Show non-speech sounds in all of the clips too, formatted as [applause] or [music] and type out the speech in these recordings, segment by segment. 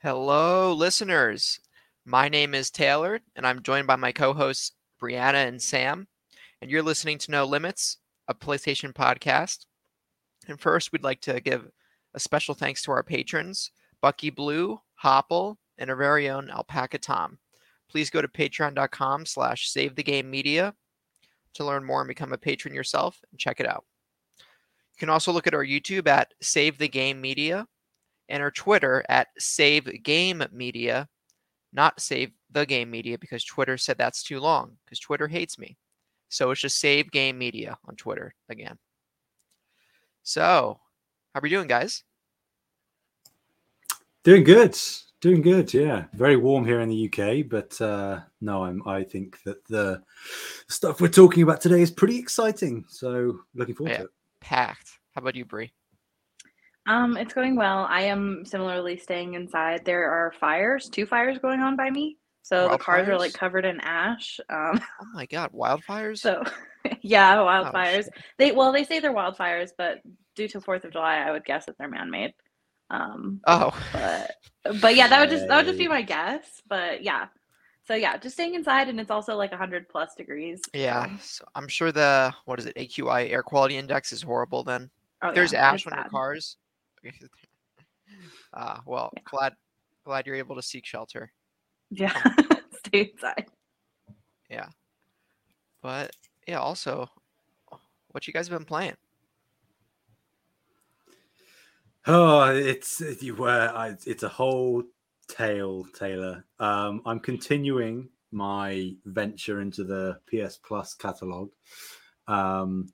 Hello, listeners. My name is Taylor, and I'm joined by my co hosts, Breanna and Sam. And you're listening to No Limits, a PlayStation podcast. And first, we'd like to give a special thanks to our patrons, Bucky Blue, Hopple, and our very own Alpaca Tom. Please go to patreon.com slash save the game media to learn more and become a patron yourself and check it out. You can also look at our YouTube at Save the Game Media and our Twitter at Save Game Media, not Save the Game Media because Twitter said that's too long because Twitter hates me. So it's just Save Game Media on Twitter again. So, how are we doing, guys? Doing good. Doing good, yeah. Very warm here in the UK, but uh, no, I'm. I think that the stuff we're talking about today is pretty exciting. So looking forward Yeah. to it. Packed. How about you, Brie? Um, it's going well. I am similarly staying inside. There are fires, two fires going on by me. So the cars are like Wildfires? covered in ash. Um, [laughs] Oh my God, wildfires! so [laughs] yeah, Oh, wildfires. shit. They well, they say they're wildfires, but due to Fourth of July, I would guess that they're man-made. Um, oh, but but yeah, that would just that would just be my guess. But yeah, so yeah, just staying inside, and it's also like hundred plus degrees. yeah. so- So I'm sure the what is it? AQI air quality index is horrible. Then Oh, there's yeah, ash it's on your bad. cars. [laughs] Ah, well, Yeah. glad glad you're able to seek shelter. Yeah, [laughs] stay inside. Yeah, but yeah, also, what you guys been playing? Oh, it's you were. I, it's a whole tale, Taylor. Um, I'm continuing my venture into the PS Plus catalog. Um,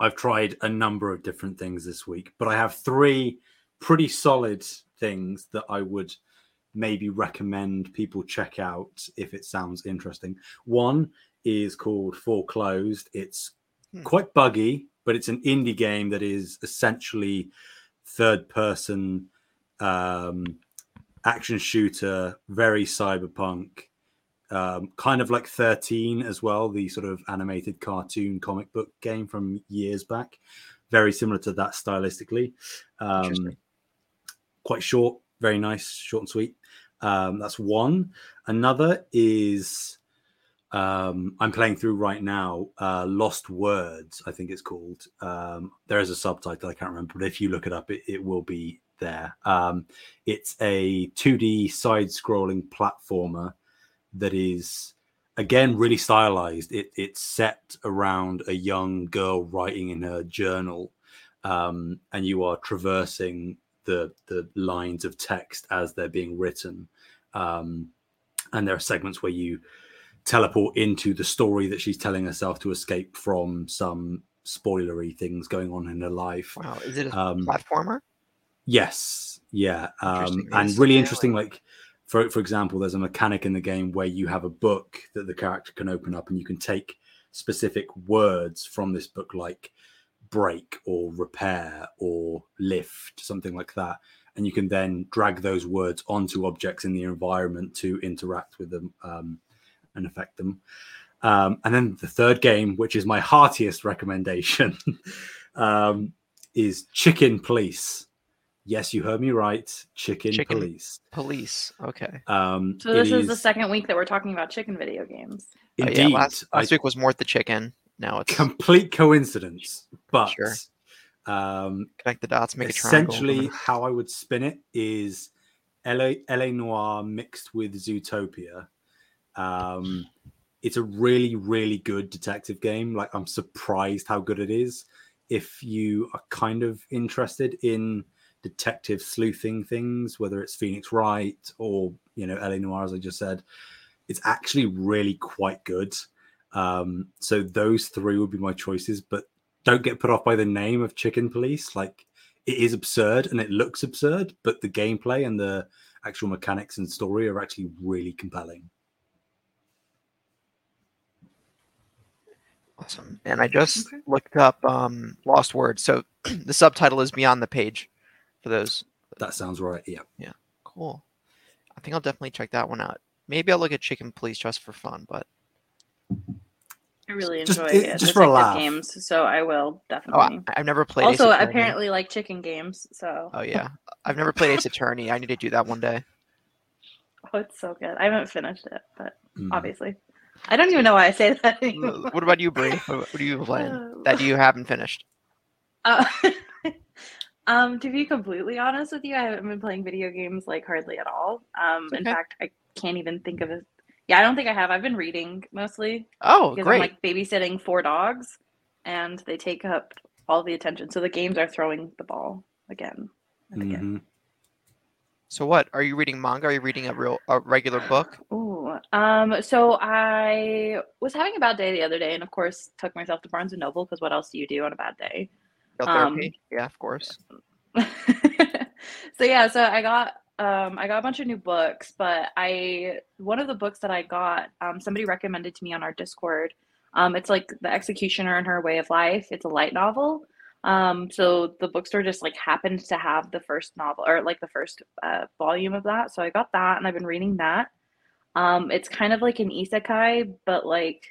I've tried a number of different things this week, but I have three pretty solid things that I would maybe recommend people check out if it sounds interesting. One is called Foreclosed. It's Hmm. quite buggy, but it's an indie game that is essentially third person um, action shooter, very cyberpunk, um, kind of like 13 as well, the sort of animated cartoon comic book game from years back. Very similar to that stylistically. Um, quite short, very nice, short and sweet. Um, that's one. Another is um, I'm playing through right now. Uh, Lost Words, I think it's called. Um, there is a subtitle I can't remember, but if you look it up, it, it will be there. Um, it's a 2D side-scrolling platformer that is again really stylized. It, it's set around a young girl writing in her journal, um, and you are traversing the the lines of text as they're being written. Um, and there are segments where you teleport into the story that she's telling herself to escape from some spoilery things going on in her life. Wow, is it a Um, platformer? Yes, yeah, um, and really interesting. like- Like, for for example, there's a mechanic in the game where you have a book that the character can open up, and you can take specific words from this book, like break or repair or lift, something like that, and you can then drag those words onto objects in the environment to interact with them um, and affect them. Um, and then the third game, which is my heartiest recommendation, [laughs] um, is Chicken Police. Yes, you heard me right. Chicken, Chicken- Police. Police. Okay. Um, So this is, the second week that we're talking about chicken video games. Oh, Indeed, yeah, last, I- last week was Mort the chicken. Now it's complete coincidence, but Sure. um, connect the dots, make a triangle. essentially [laughs] how I would spin it is LA, LA Noire mixed with Zootopia. Um, it's a really, really good detective game. Like I'm surprised how good it is. If you are kind of interested in detective sleuthing things, whether it's Phoenix Wright or you know LA Noire, as I just said, it's actually really quite good. Um, so those three would be my choices, but don't get put off by the name of Chicken Police. Like it is absurd and it looks absurd, but the gameplay and the actual mechanics and story are actually really compelling. Awesome. And I just Okay. looked up um, Lost Words. So [clears throat] the subtitle is Beyond the Page for those. That sounds right. Yeah. Yeah. Cool. I think I'll definitely check that one out. Maybe I'll look at Chicken Police just for fun, but I really enjoy it- it, just for a detective laugh. games, so I will Oh, definitely. I, I've never played. Ace also, Attorney. apparently, like chicken games. So Oh yeah, I've never played Ace Attorney. I need to do that one day. [laughs] oh, it's so good. I haven't finished it, but Mm. obviously, I don't even know why I say that anymore. what about you, Brie? What, what are you playing [laughs] that you haven't finished? Uh, [laughs] um, to be completely honest with you, I haven't been playing video games like hardly at all. Um, in fact, I can't even think of it. Yeah, I don't think I have. I've been reading mostly Oh, because great. I'm like babysitting four dogs, and they take up all the attention. So the games are throwing the ball again and again. Mhm. So what? Are you reading manga? Are you reading a real a regular book? Ooh, um, so I was having a bad day the other day, and of course, took myself to Barnes and Noble because what else do you do on a bad day? Um, yeah, of course. [laughs] so yeah, so I got um I got a bunch of new books, but I one of the books that I got, um somebody recommended to me on our Discord. Um it's like The Executioner and Her Way of Life. It's a light novel. Um so the bookstore just like happened to have the first novel or like the first uh, volume of that. So I got that and I've been reading that. Um it's kind of like an isekai, but like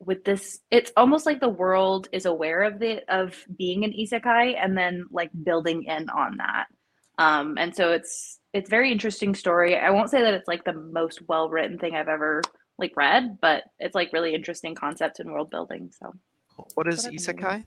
with this it's almost like the world is aware of the of being an isekai and then like building in on that. Um and so it's it's very interesting story. I won't say that it's like the most well written thing i've ever like read but it's like really interesting concepts and world building so. What is what isekai?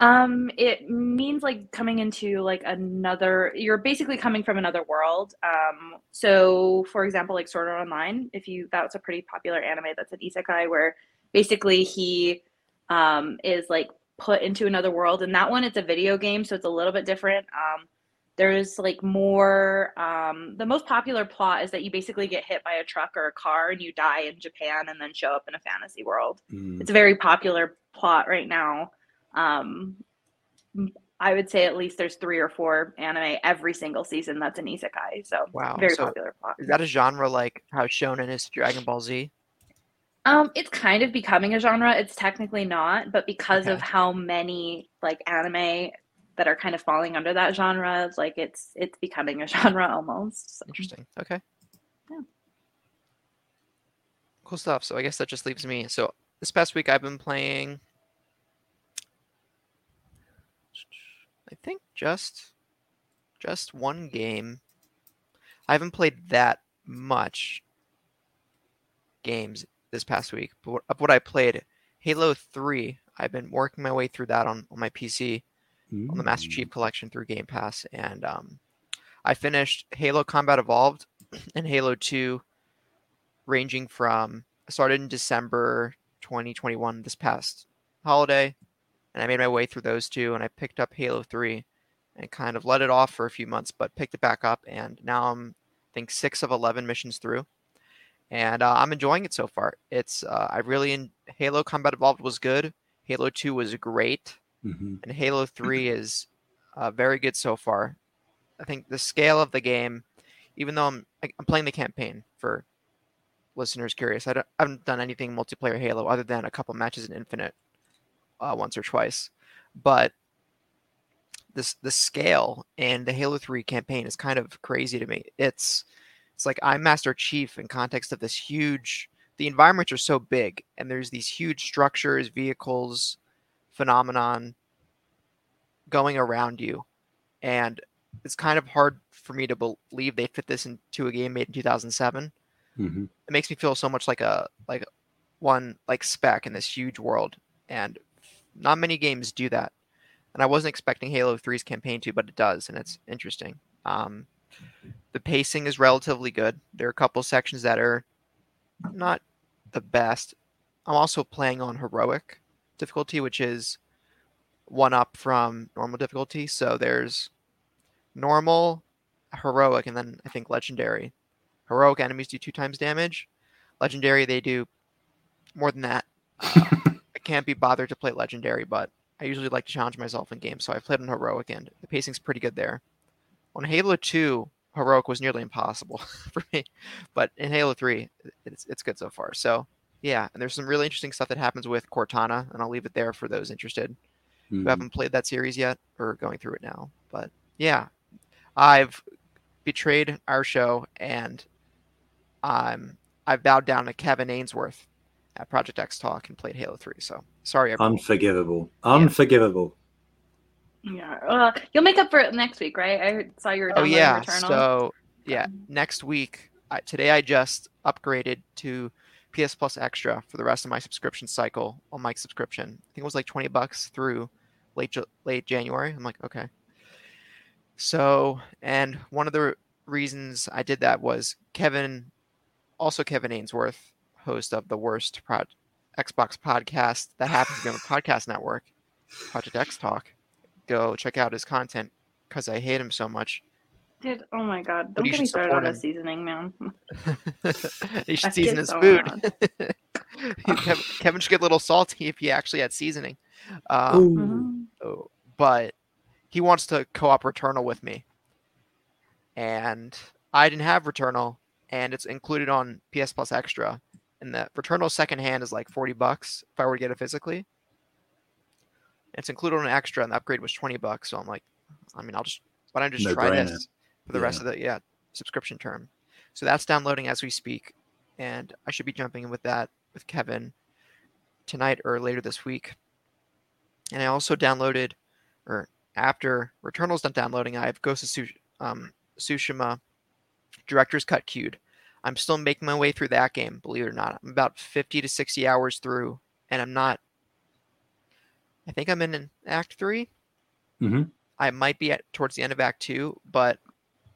um it means like coming into like another you're basically coming from another world. Um so for example like sword art online if you that's a pretty popular anime that's an isekai where basically he um is like put into another world and that one it's a video game so it's a little bit different um there's like more um the most popular plot is that you basically get hit by a truck or a car and you die in japan and then show up in a fantasy world Mm. it's a very popular plot right now. Um, m- I would say at least there's three or four anime every single season that's an isekai. So Wow. very so popular plot. is that a genre like how Shonen is Dragon Ball Z? Um, it's kind of becoming a genre. It's technically not, but because of how many like anime that are kind of falling under that genre, like it's it's becoming a [laughs] genre almost. So. Interesting. Okay. Yeah. Cool stuff. So I guess that just leaves me. So this past week I've been playing I think just just one game. I haven't played that much games this past week, but what- of what I played, Halo 3, I've been working my way through that on, on my PC on the Master Mm. Chief Collection through Game Pass, and um, I finished Halo Combat Evolved [clears throat] and Halo 2, ranging from I started in December 2021, this past holiday, and I made my way through those two, and I picked up Halo 3 and kind of let it off for a few months, but picked it back up, and now I'm I think six of 11 missions through. And uh, I'm enjoying it so far. It's uh, I really in Halo Combat Evolved was good. Halo 2 was great Mhm. and Halo 3 is uh, very good so far. I think the scale of the game, even though I'm I'm playing the campaign for listeners curious, I, don't, I haven't done anything multiplayer Halo other than a couple matches in Infinite uh, once or twice, but this the scale and the Halo 3 campaign is kind of crazy to me. It's it's like I'm Master Chief in context of this huge. The environments are so big, and there's these huge structures, vehicles, phenomenon going around you and it's kind of hard for me to believe they fit this into a game made in 2007 Mhm. it makes me feel so much like a like one like speck in this huge world and not many games do that and i wasn't expecting halo 3's campaign to but it does and it's interesting um, the pacing is relatively good. There are a couple sections that are not the best. I'm also playing on heroic difficulty which is one up from normal difficulty. So there's normal heroic and then i think legendary. Heroic enemies do two times damage. Legendary they do more than that. Uh, [laughs] i can't be bothered to play legendary but i usually like to challenge myself in games so I've played on heroic and the pacing's pretty good there. On halo 2 heroic was nearly impossible [laughs] for me but in halo 3 it's, it's good so far so yeah and there's some really interesting stuff that happens with cortana and i'll leave it there for those interested who Mhm. haven't played that series yet or going through it now. But yeah, I've betrayed our show and I'm I've bowed down to Kevin Ainsworth at Project X Talk and played Halo 3. So sorry, everyone. Unforgivable. Unforgivable. Yeah. Uh, you'll make up for it next week, right? I saw your. Oh yeah. Returnal. So yeah, next week. I, today I just upgraded to PS Plus Extra for the rest of my subscription cycle on my subscription. I think it was like twenty bucks through late late January. I'm like, okay. So, and one of the reasons I did that was Kevin, also Kevin Ainsworth, host of the worst prod, Xbox podcast that happens to be on the [laughs] podcast network, Project X Talk. Go check out his content because I hate him so much. Dude, oh my god. Don't get me started on him. the seasoning, man. [laughs] [laughs] he should I season his so food. [laughs] Kevin, Kevin should get a little salty if he actually had seasoning. Um, Ooh. Mhm. oh, but he wants to co-op Returnal with me, and I didn't have Returnal, and it's included on PS Plus Extra, and the Returnal secondhand is like forty bucks if I were to get it physically. It's included on an Extra, and the upgrade was twenty bucks. So I'm like, I mean, I'll just why don't I just try No-brainer. this for the rest of the yeah subscription term. So that's downloading as we speak, and I should be jumping in with that with Kevin tonight or later this week. And I also downloaded, or after Returnal's done downloading, I have Ghost of Tsush- um, Tsushima Director's Cut queued. I'm still making my way through that game, believe it or not. I'm about 50 to 60 hours through, and I'm not. I think I'm in an Act 3. Mhm. I might be at towards the end of Act 2, but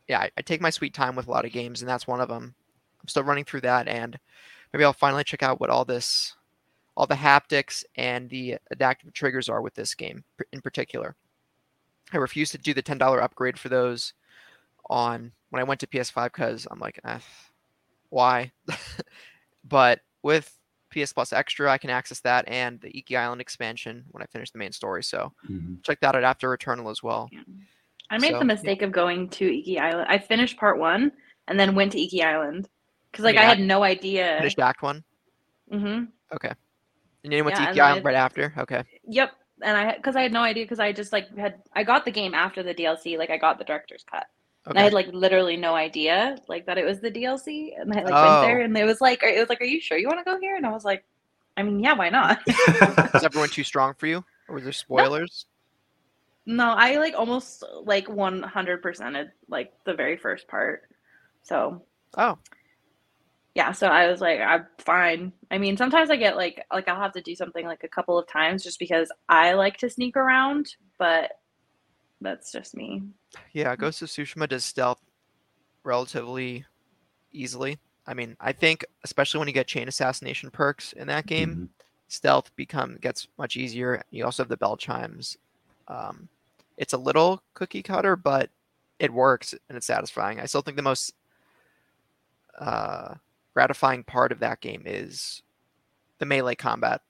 yeah, I, I take my sweet time with a lot of games, and that's one of them. I'm still running through that, and maybe I'll finally check out what all this, all the haptics and the adaptive triggers are with this game in particular. I refuse to do the ten dollar upgrade for those on when I went to PS5 because I'm like, eh, why? [laughs] but with PS Plus Extra, I can access that and the Iki Island expansion when I finish the main story. So Mhm. check that out after Returnal as well. I made So, the mistake of going to Iki Island. I finished part one and then went to Iki Island because like I had no idea. Finished Act One. hmm Okay. And then you went Yeah, to and Iki Island I- right after. Okay. Yep. And I because I had no idea because I just like had I got the game after the DLC. Like I got the director's cut. And I had like literally no idea like that it was the DLC. And I like Oh. went there oh. and it was like it was like, Are you sure you want to go here? And I was like, I mean, yeah, why not? [laughs] Was everyone too [laughs] strong for you, or were there spoilers? no, I like almost like one hundred percented like the very first part. So Oh, yeah, so I was like, I'm fine. I mean, sometimes I get like like I'll have to do something like a couple of times just because I like to sneak around, but that's just me. yeah. Ghost of Tsushima does stealth relatively easily. I mean, I think especially when you get chain assassination perks in that game, Mhm. stealth become gets much easier. You also have the bell chimes. Um, it's a little cookie cutter, but it works and it's satisfying. I still think the most uh, gratifying part of that game is the melee combat.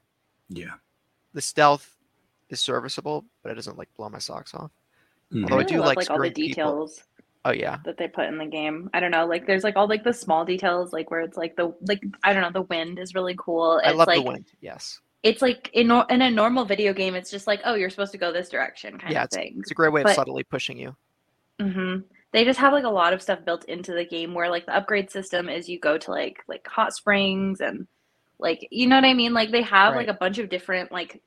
Yeah. The stealth is serviceable, but it doesn't like blow my socks off. Mhm. Although I really do love, like like all the screwing people. details Oh yeah, that they put in the game. I don't know, like there's like all like the small details, like where it's like the like I don't know, the wind is really cool. It's I love like the wind. Yes, it's like in in a normal video game, it's just like oh, you're supposed to go this direction kind Yeah, of thing. it's a great way of subtly pushing you. hmm They just have like a lot of stuff built into the game where like the upgrade system is you go to like like hot springs and like you know what I mean? Like they have like a bunch of different like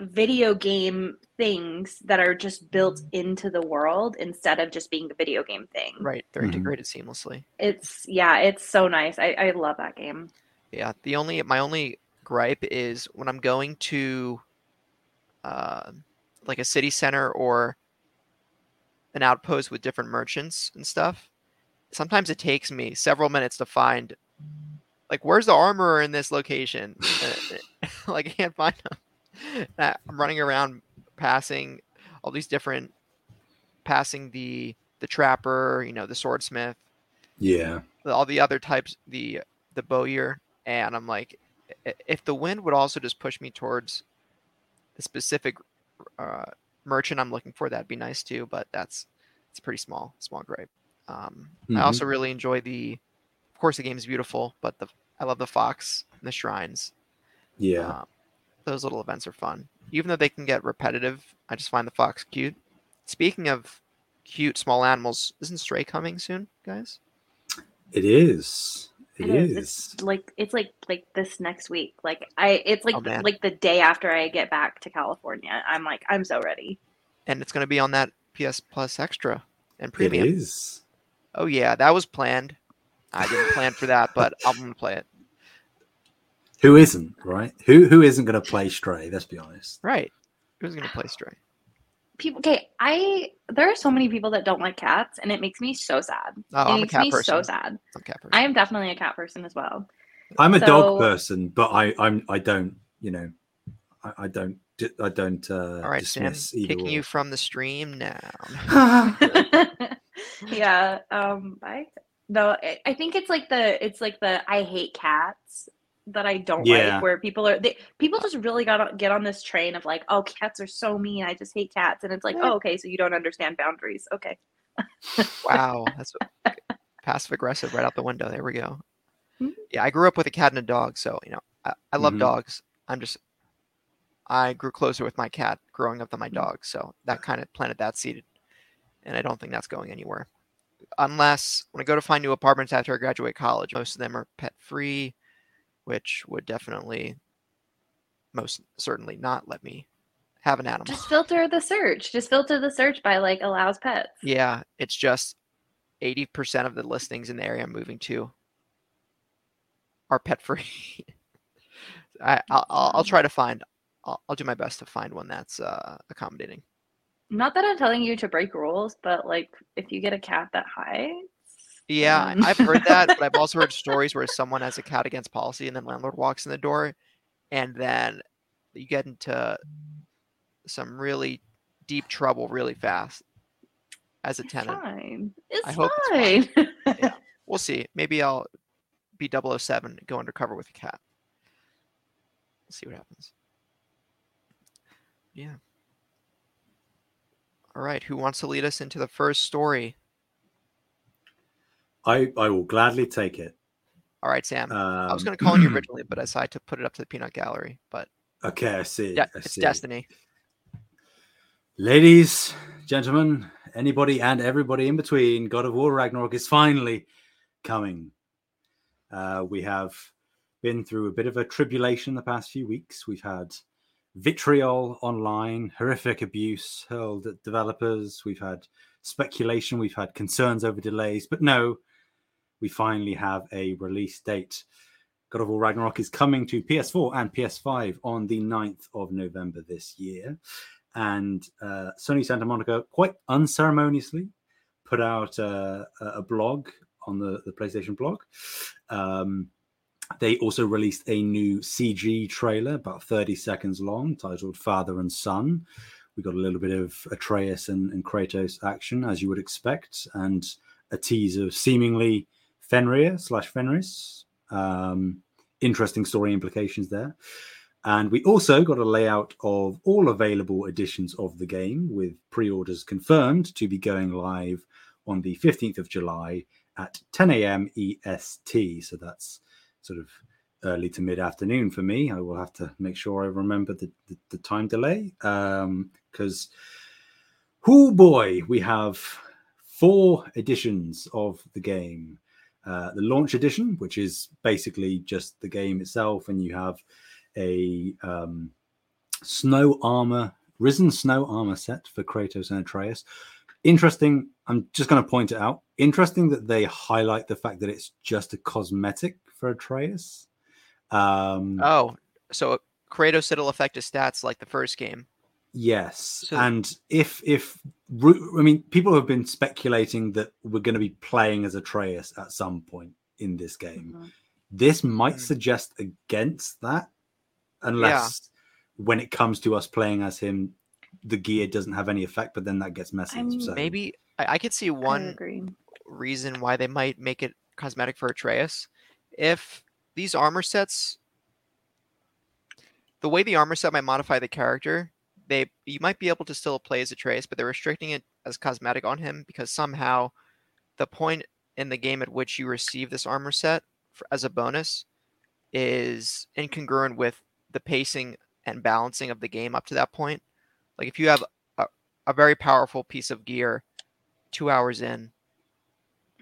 video game things that are just built into the world instead of just being the video game thing. Right, they're Mhm. integrated seamlessly. It's yeah, it's so nice. I, I love that game. Yeah, the only my only gripe is when I'm going to uh, like a city center or an outpost with different merchants and stuff. Sometimes it takes me several minutes to find like where's the armorer in this location. [laughs] [laughs] Like I can't find [laughs] them. I'm running around passing all these different passing the the trapper, you know, the swordsmith, Yeah. all the other types, the the bowyer, and I'm like, if the wind would also just push me towards the specific uh, merchant I'm looking for, that'd be nice too. But that's it's pretty small, small gripe. Um, Mhm. I also really enjoy the, of course, the game is beautiful, but the I love the fox and the shrines. Yeah. Um, those little events are fun, even though they can get repetitive. I just find the fox cute. Speaking of cute small animals, isn't Stray coming soon, guys? It is. It It is. is. It's like it's like like this next week. Like I it's like Oh, the, like the day after I get back to California. I'm like I'm so ready. And it's going to be on that PS Plus Extra and It Premium. is. Oh yeah, that was planned. I didn't plan for that, but I'm gonna play it. Who isn't, right? Who who isn't going to play Stray? Let's be honest. Right. Who's gonna play Stray? People okay, I there are so many people that don't like cats and it makes me so sad. Oh, it I'm a cat me so sad. I'm a cat person. I am definitely a cat person as well. I'm a So- dog person, but I I'm I don't you know I, I don't I don't uh, All right, Sam. dismiss either. Kicking you from the stream now. [laughs] [laughs] yeah. Um. I no. I, I think it's like the it's like the I hate cats that I don't Yeah. like. Where people are they people just really got to get on this train of like, oh, cats are so mean. I just hate cats, and it's like, Yeah. oh, okay, so you don't understand boundaries. Okay. Wow, [laughs] that's passive aggressive right out the window. There we go. Mhm. Yeah, I grew up with a cat and a dog, so you know I, I love Mhm. dogs. I'm just I grew closer with my cat growing up than my Mhm. dog, so that kind of planted that seed, and I don't think that's going anywhere. Unless when I go to find new apartments after I graduate college, most of them are pet free, which would definitely, most certainly not let me have an animal. Just filter the search. Just filter the search by like allows pets. Yeah, it's just 80% of the listings in the area I'm moving to are pet free. [laughs] I, I'll, I'll, try to find, I'll, I'll do my best to find one that's uh, accommodating. Not that I'm telling you to break rules, but like if you get a cat that hides. Yeah, um, I've heard that, but I've [laughs] also heard stories where someone has a cat against policy and then landlord walks in the door and then you get into some really deep trouble really fast as a It's tenant. fine. It's I hope fine. Yeah. [laughs] We'll see. Maybe I'll be 007, go undercover with a cat. We'll see what happens. Yeah. All right. Who wants to lead us into the first story? I I will gladly take it. All right, Sam. I was Um, going to call on you [clears throat] originally, but I decided to put it up to the peanut gallery. But Okay, I see. yeah, I it's see. destiny. Ladies, gentlemen, anybody and everybody in between, God of War Ragnarok is finally coming. Uh, we have been through a bit of a tribulation the past few weeks. We've had vitriol online, horrific abuse hurled at developers. We've had speculation. We've had concerns over delays. But no, we finally have a release date. God of War Ragnarok is coming to PS4 and PS5 on the 9th of November this year and uh, Sony Santa Monica quite unceremoniously put out a blog on the, the PlayStation blog. Um, they also released a new CG trailer, about 30 seconds long, titled Father and Son. We got a little bit of Atreus and, and Kratos action, as you would expect, and a tease of seemingly Fenrir slash Fenris. Um, interesting story implications there. And we also got a layout of all available editions of the game with pre orders confirmed to be going live on the 15th of July at 10 a.m. EST. So that's sort of early to mid afternoon for me. I will have to make sure I remember the, the, the time delay because, oh boy, we have four editions of the game. Uh, the launch edition, which is basically just the game itself, and you have a um, snow armor, risen snow armor set for Kratos and Atreus. Interesting. I'm just going to point it out. Interesting that they highlight the fact that it's just a cosmetic for Atreus. Um, Oh, so Kratos it'll affect his stats like the first game. Yes, So- and if if I mean, people have been speculating that we're going to be playing as Atreus at some point in this game. Mhm. This might Mm. suggest against that, unless when it comes to us playing as him, the gear doesn't have any effect. But then that gets messy. I'm- so Maybe I, I could see one reason why they might make it cosmetic for Atreus. If these armor sets, the way the armor set might modify the character, they you might be able to still play as Atreus, but they're restricting it as cosmetic on him because somehow the point in the game at which you receive this armor set for, as a bonus is incongruent with the pacing and balancing of the game up to that point. Like if you have a, a very powerful piece of gear two hours in,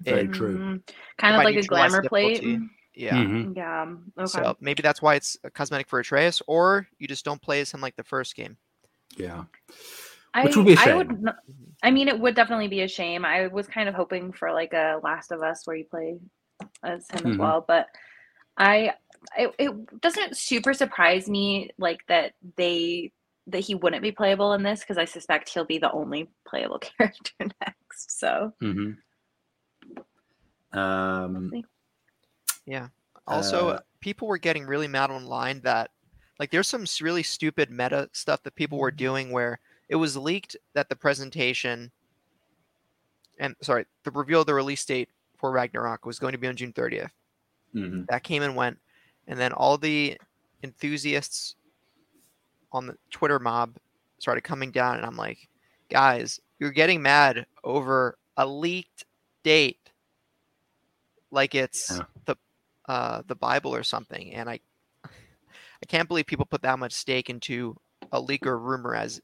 Very it- true. Mhm. Kind of like a glamour plate. difficulty. Yeah. Mhm. Yeah. Okay. So maybe that's why it's a cosmetic for Atreus, or you just don't play as him like the first game. Yeah. I, Which would be a I would. shame. n- I mean, it would definitely be a shame. I was kind of hoping for like a Last of Us where you play as him as Mhm. well, but I. It, it doesn't super surprise me like that they that he wouldn't be playable in this because I suspect he'll be the only playable [laughs] character next. So hmm Um, Yeah. Also, Uh, people were getting really mad online that like there's some really stupid meta stuff that people were doing where it was leaked that the presentation and sorry, the reveal of the release date for Ragnarok was going to be on June 30th. mhm. That came and went, and then all the enthusiasts on the Twitter mob started coming down, and I'm like, guys, you're getting mad over a leaked date, like it's Yeah. the uh, the Bible or something, and I I can't believe people put that much stake into a leak or rumor as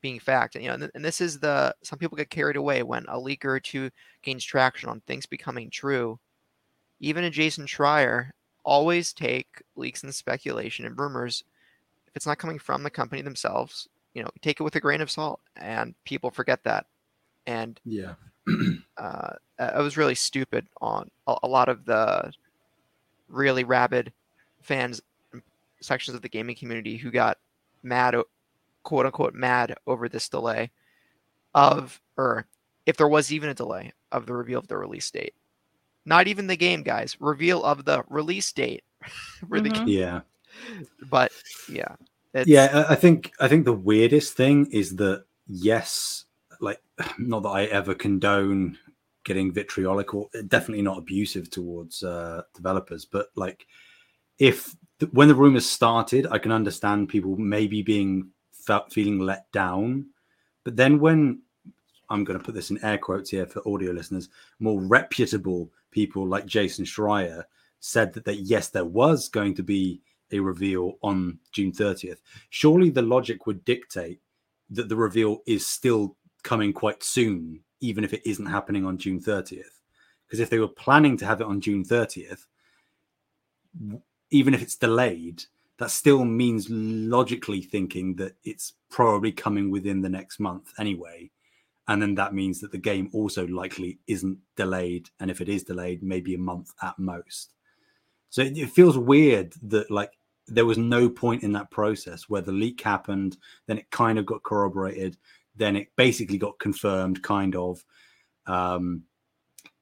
being fact. And, you know, and, and this is the some people get carried away when a leak or two gains traction on things becoming true. Even a Jason Schreier always take leaks and speculation and rumors if it's not coming from the company themselves. You know, take it with a grain of salt, and people forget that. And Yeah. [clears throat] uh, it was really stupid on a, a lot of the really rabid fans sections of the gaming community who got mad, quote unquote, mad over this delay of, or if there was even a delay of the reveal of the release date. Not even the game, guys. Reveal of the release date. for the Mhm. game. Yeah. But yeah, it's, yeah I- i think i think the weirdest thing is that yes like [sighs] not that i ever condone getting vitriolic or definitely not abusive towards uh developers but like if th- when the rumors started i can understand people maybe being felt feeling let down but then when i'm going to put this in air quotes here for audio listeners more reputable people like jason schreier said that, that yes there was going to be a reveal on June 30th, surely the logic would dictate that the reveal is still coming quite soon, even if it isn't happening on June 30th. Because if they were planning to have it on June 30th, w- even if it's delayed, that still means logically thinking that it's probably coming within the next month anyway. And then that means that the game also likely isn't delayed. And if it is delayed, maybe a month at most. So it, it feels weird that like there was no point in that process where the leak happened, then it kind of got corroborated, then it basically got confirmed, kind of, um,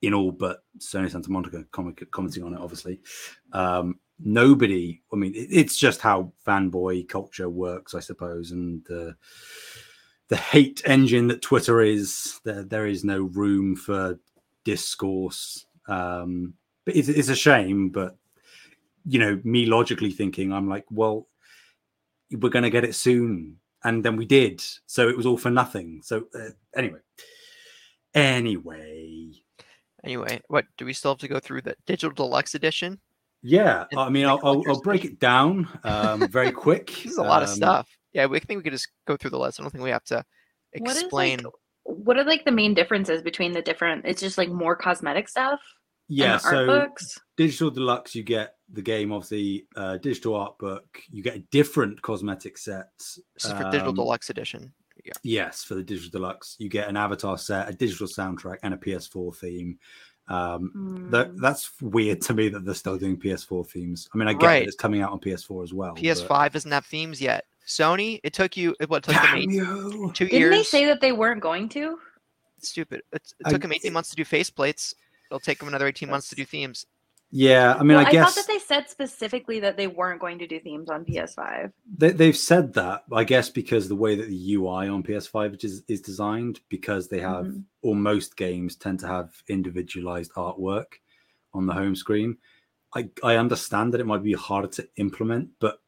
in all but Sony Santa Monica comment, commenting on it, obviously. Um, nobody, I mean, it's just how fanboy culture works, I suppose, and uh, the hate engine that Twitter is. There, there is no room for discourse. Um, but it's, it's a shame, but you know, me logically thinking, I'm like, well, we're going to get it soon. And then we did. So it was all for nothing. So uh, anyway, anyway, Anyway, what do we still have to go through the digital deluxe edition? Yeah, I mean, I'll, I'll, I'll break it down um, very [laughs] quick. This is a lot of Um, stuff. Yeah, we think we could just go through the list. I don't think we have to What is, like, explain. what are like the main differences between the different? It's just like more cosmetic stuff. Yeah, so books. digital deluxe, you get the game, obviously, uh, digital art book, you get a different cosmetic set. This is for digital um, deluxe edition. Yeah. Yes, for the digital deluxe, you get an avatar set, a digital soundtrack, and a PS4 theme. Um, that Mm. that's weird to me that they're still doing PS4 themes. I mean, I get Right. it's coming out on PS4 as well. PS5 doesn't have themes yet. Sony, it took you it what took them eight, Damn you. two Didn't years. they say that they weren't going to? Stupid. It, it I- took them 18 months to do faceplates. It'll take them another 18 months to do themes. Yeah, I mean, well, I guess thought that they said specifically that they weren't going to do themes on PS5. they, they've said that. I guess because the way that the UI on PS5 is, is designed, because they have Mhm. or most games tend to have individualized artwork on the home screen. I, I understand that it might be harder to implement, but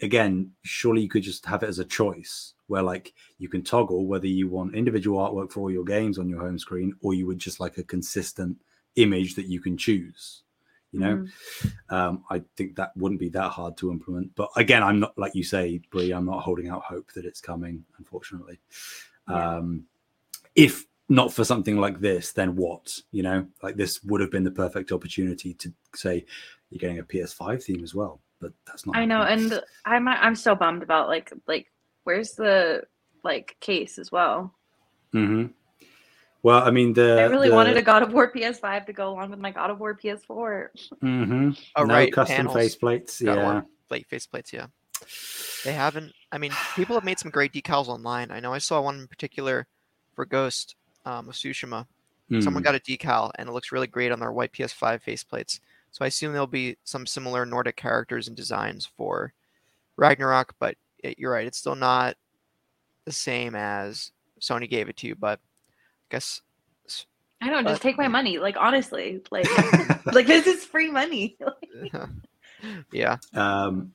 again, surely you could just have it as a choice where like you can toggle whether you want individual artwork for all your games on your home screen or you would just like a consistent image that you can choose. You know, Mhm. um, I think that wouldn't be that hard to implement. But again, I'm not like you say, Brie. I'm not holding out hope that it's coming. Unfortunately, Yeah. um, if not for something like this, then what? You know, like this would have been the perfect opportunity to say, you're getting a PS5 theme as well. But that's not. I know, and I'm I'm so bummed about like like where's the like case as well. Mhm. Well, I mean, the I really the, wanted a God of War PS5 to go along with my God of War PS4. mhm. Oh, no right, custom panels. faceplates. Got Yeah. one. Plate faceplates, yeah. They haven't. I mean, people have made some great decals online. I know I saw one in particular for Ghost um, of Tsushima. Someone Mm. got a decal, and it looks really great on their white PS5 faceplates. So I assume there'll be some similar Nordic characters and designs for Ragnarok. But it, you're right; it's still not the same as Sony gave it to you. But I guess I know, But- just take my money. Like honestly, like [laughs] [laughs] like this is free money. [laughs] yeah, Um,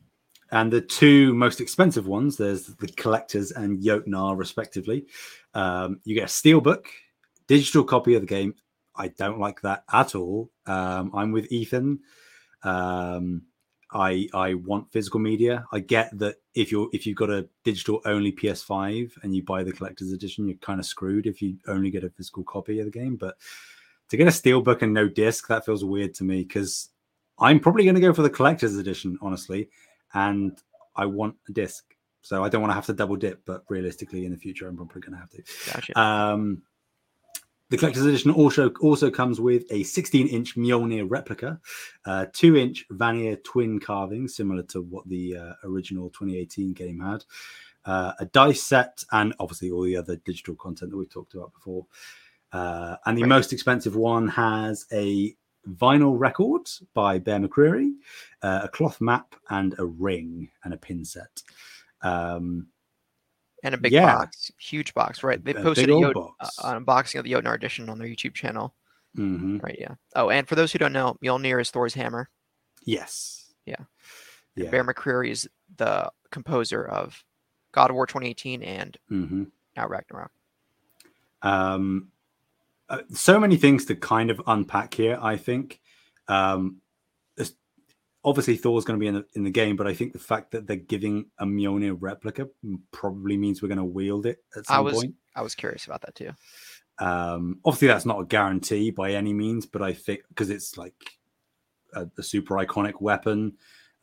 and the two most expensive ones, there's the collectors and Jotnar, respectively. Um, you get a steelbook, digital copy of the game. I don't like that at all. Um, I'm with Ethan. Um, I I want physical media. I get that if you're if you've got a digital only PS5 and you buy the collector's edition, you're kind of screwed if you only get a physical copy of the game. But to get a steelbook and no disc, that feels weird to me because I'm probably going to go for the collector's edition, honestly, and I want a disc. So I don't want to have to double dip, but realistically, in the future, I'm probably going to have to. gotcha. Um, the collector's edition also also comes with a 16-inch Mjolnir replica, uh, two-inch Vanir twin carving, similar to what the uh, original 2018 game had, uh, a dice set, and obviously all the other digital content that we've talked about before. Uh, and the Right. most expensive one has a vinyl record by Bear McCreary, uh, a cloth map, and a ring and a pin set. Um, and a big yeah. box, huge box, right? They posted a Yod- box. uh, an unboxing of the Jotnar edition on their YouTube channel, mhm. right? Yeah. Oh, and for those who don't know, Mjolnir is Thor's hammer. Yes. Yeah. Yeah. And Bear McCreary is the composer of God of War 2018 and hmm now Ragnarok. Um, uh, so many things to kind of unpack here. I think. Um, obviously, Thor's going to be in the in the game, but I think the fact that they're giving a Mjolnir replica probably means we're going to wield it at I some was point. I was curious about that too. Um, obviously, that's not a guarantee by any means, but I think because it's like a, a super iconic weapon.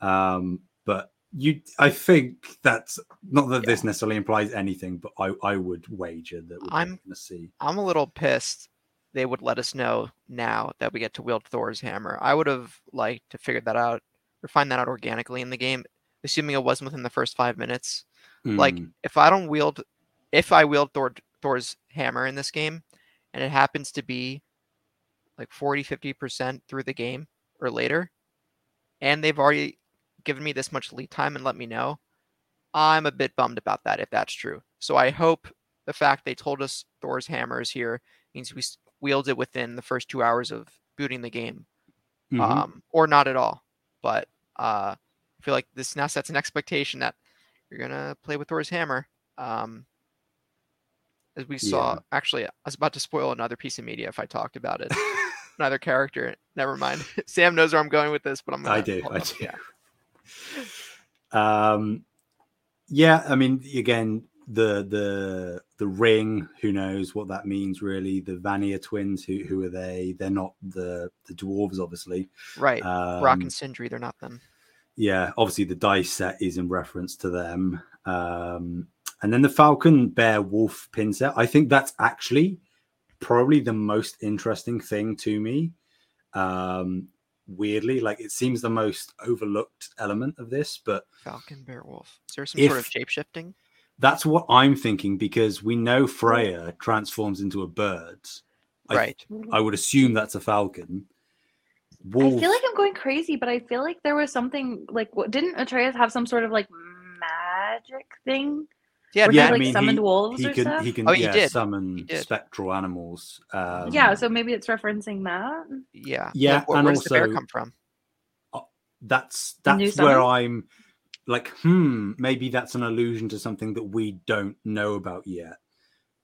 Um, but you, I think that's not that this necessarily implies anything, but I, I would wager that we're I'm- going to see. I'm a little pissed they would let us know now that we get to wield Thor's hammer. I would have liked to figure that out or find that out organically in the game, assuming it wasn't within the first five minutes. Like Mm, if I don't wield, if I wield Thor, Thor's hammer in this game, and it happens to be like 40, 50 percent through the game or later, and they've already given me this much lead time and let me know, I'm a bit bummed about that if that's true. So I hope the fact they told us Thor's hammer is here means we wield it within the first two hours of booting the game, mhm. um, or not at all. But uh, I feel like this now sets an expectation that you're gonna play with Thor's hammer. Um, as we saw, Yeah. actually, I was about to spoil another piece of media if I talked about it. [laughs] another character. Never mind. [laughs] Sam knows where I'm going with this, but I'm. I gonna do. I up. do. Yeah. [laughs] Um, yeah, I mean, again, the the the ring. Who knows what that means? Really, the Vanir twins. Who who are they? They're not the the dwarves, obviously. Right. Um, Brok and Sindri, they're not them. yeah, obviously the dice set is in reference to them. Um, and then the Falcon Bear Wolf pin set. I think that's actually probably the most interesting thing to me. Um, weirdly, like it seems the most overlooked element of this, but Falcon, Bear, Wolf. Is there some sort of If- shape shifting? That's what I'm thinking because we know Freya transforms into a bird. I- Right. I would assume that's a falcon. I feel like I'm going crazy, but I feel like there was something like didn't Atreus have some sort of like magic thing? Yeah. Yeah, he I like mean, summoned he- wolves he or can stuff? he can Oh, he did. summon He did. spectral animals. Um, yeah, so maybe it's referencing that. Yeah. Yeah, Where, and where does the bear come from? that's that's where? I'm like, hmm, maybe that's an allusion to something that we don't know about yet.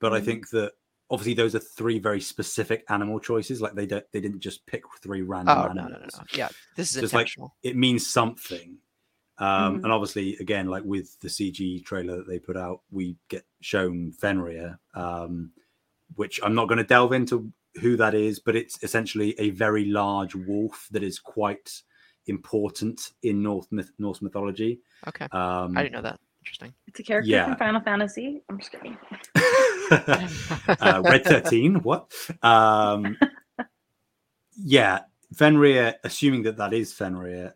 But I Mhm. think that obviously those are three very specific animal choices. Like they don't they didn't just pick three random Oh no, animals. no, no, no. Yeah, this is Just like- intentional. It means something. Um, Mhm. And obviously, again, like with the CG trailer that they put out, we get shown Fenrir, um, which I'm not going to delve into who that is, but it's essentially a very large wolf that is quite important in North myth- Norse mythology. Okay. Um, I didn't know that. Interesting. It's a character Yeah. from Final Fantasy. I'm just kidding. [laughs] uh, Red 13, what? Um, [laughs] yeah, Fenrir, assuming that that is Fenrir,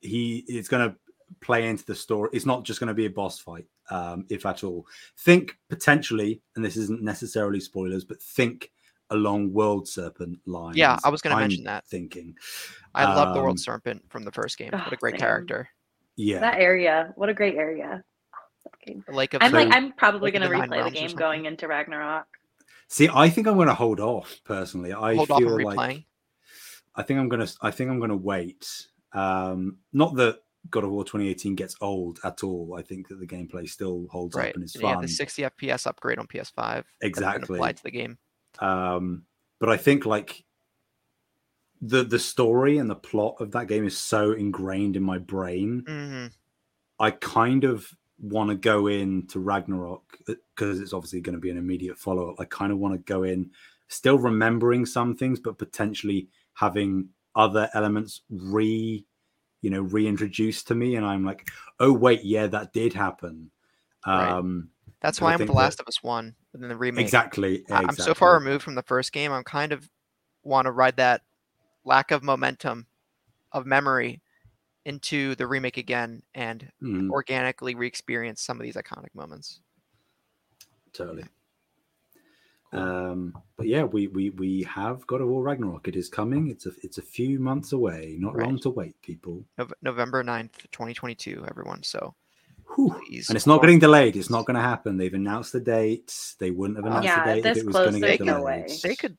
he is going to play into the story. It's not just going to be a boss fight, um, if at all. Think potentially, and this isn't necessarily spoilers, but think along World Serpent lines. Yeah, I was gonna mention that. Thinking, I love the Um, World Serpent from the first game. What Oh, a great same. character. yeah, That area, what a great area. That. The Lake of I'm like, I'm probably gonna replay the game going into Ragnarok. See, I think I'm going to hold off personally. I Hold off feel on like replaying. I think I'm gonna I think I'm gonna wait. Um, not that God of War 2018 gets old at all. I think that the gameplay still holds Right. up and is And you have fun. the 60 FPS upgrade on PS5. Exactly. applied to the game. Um, but I think like the the story and the plot of that game is so ingrained in my brain. hmm I kind of want to go in to Ragnarok because it's obviously going to be an immediate follow up. I kind of want to go in still remembering some things, but potentially having other elements re, you know, reintroduced to me. And I'm like, oh wait, yeah, that did happen. Right. Um, That's why I'm The Last that- of Us 1 and then the remake. exactly, I- I'm so far removed from the first game. I'm kind of want to ride that lack of momentum of memory into the remake again and Mhm, organically re-experience some of these iconic moments. totally. Cool. Um, but yeah, we we we have God of War Ragnarok. It is coming. It's a it's a few months away. Not long to wait, people. Nov- November 9th, 2022, everyone. So. Please. And it's not getting delayed. It's not going to happen. They've announced the date. They wouldn't have Uh, announced Yeah, the date if it was going to get delayed. way. They could,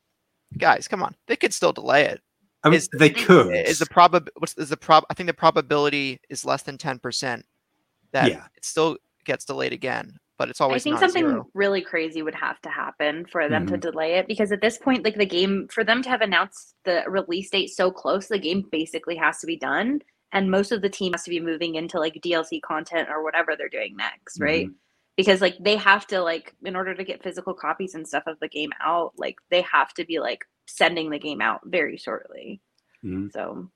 guys, come on. They could still delay it. I mean, is- they could. Is the probab what's is the prob? I think the probability is less than 10% that Yeah. it still gets delayed again, but it's always. I always think not something zero. really crazy would have to happen for them to Mhm. delay it because at this point, like the game, for them to have announced the release date so close, the game basically has to be done, and most of the team has to be moving into like DLC content or whatever they're doing next, right? Mhm. Because like they have to like in order to get physical copies and stuff of the game out, like they have to be like sending the game out very shortly. Mhm. So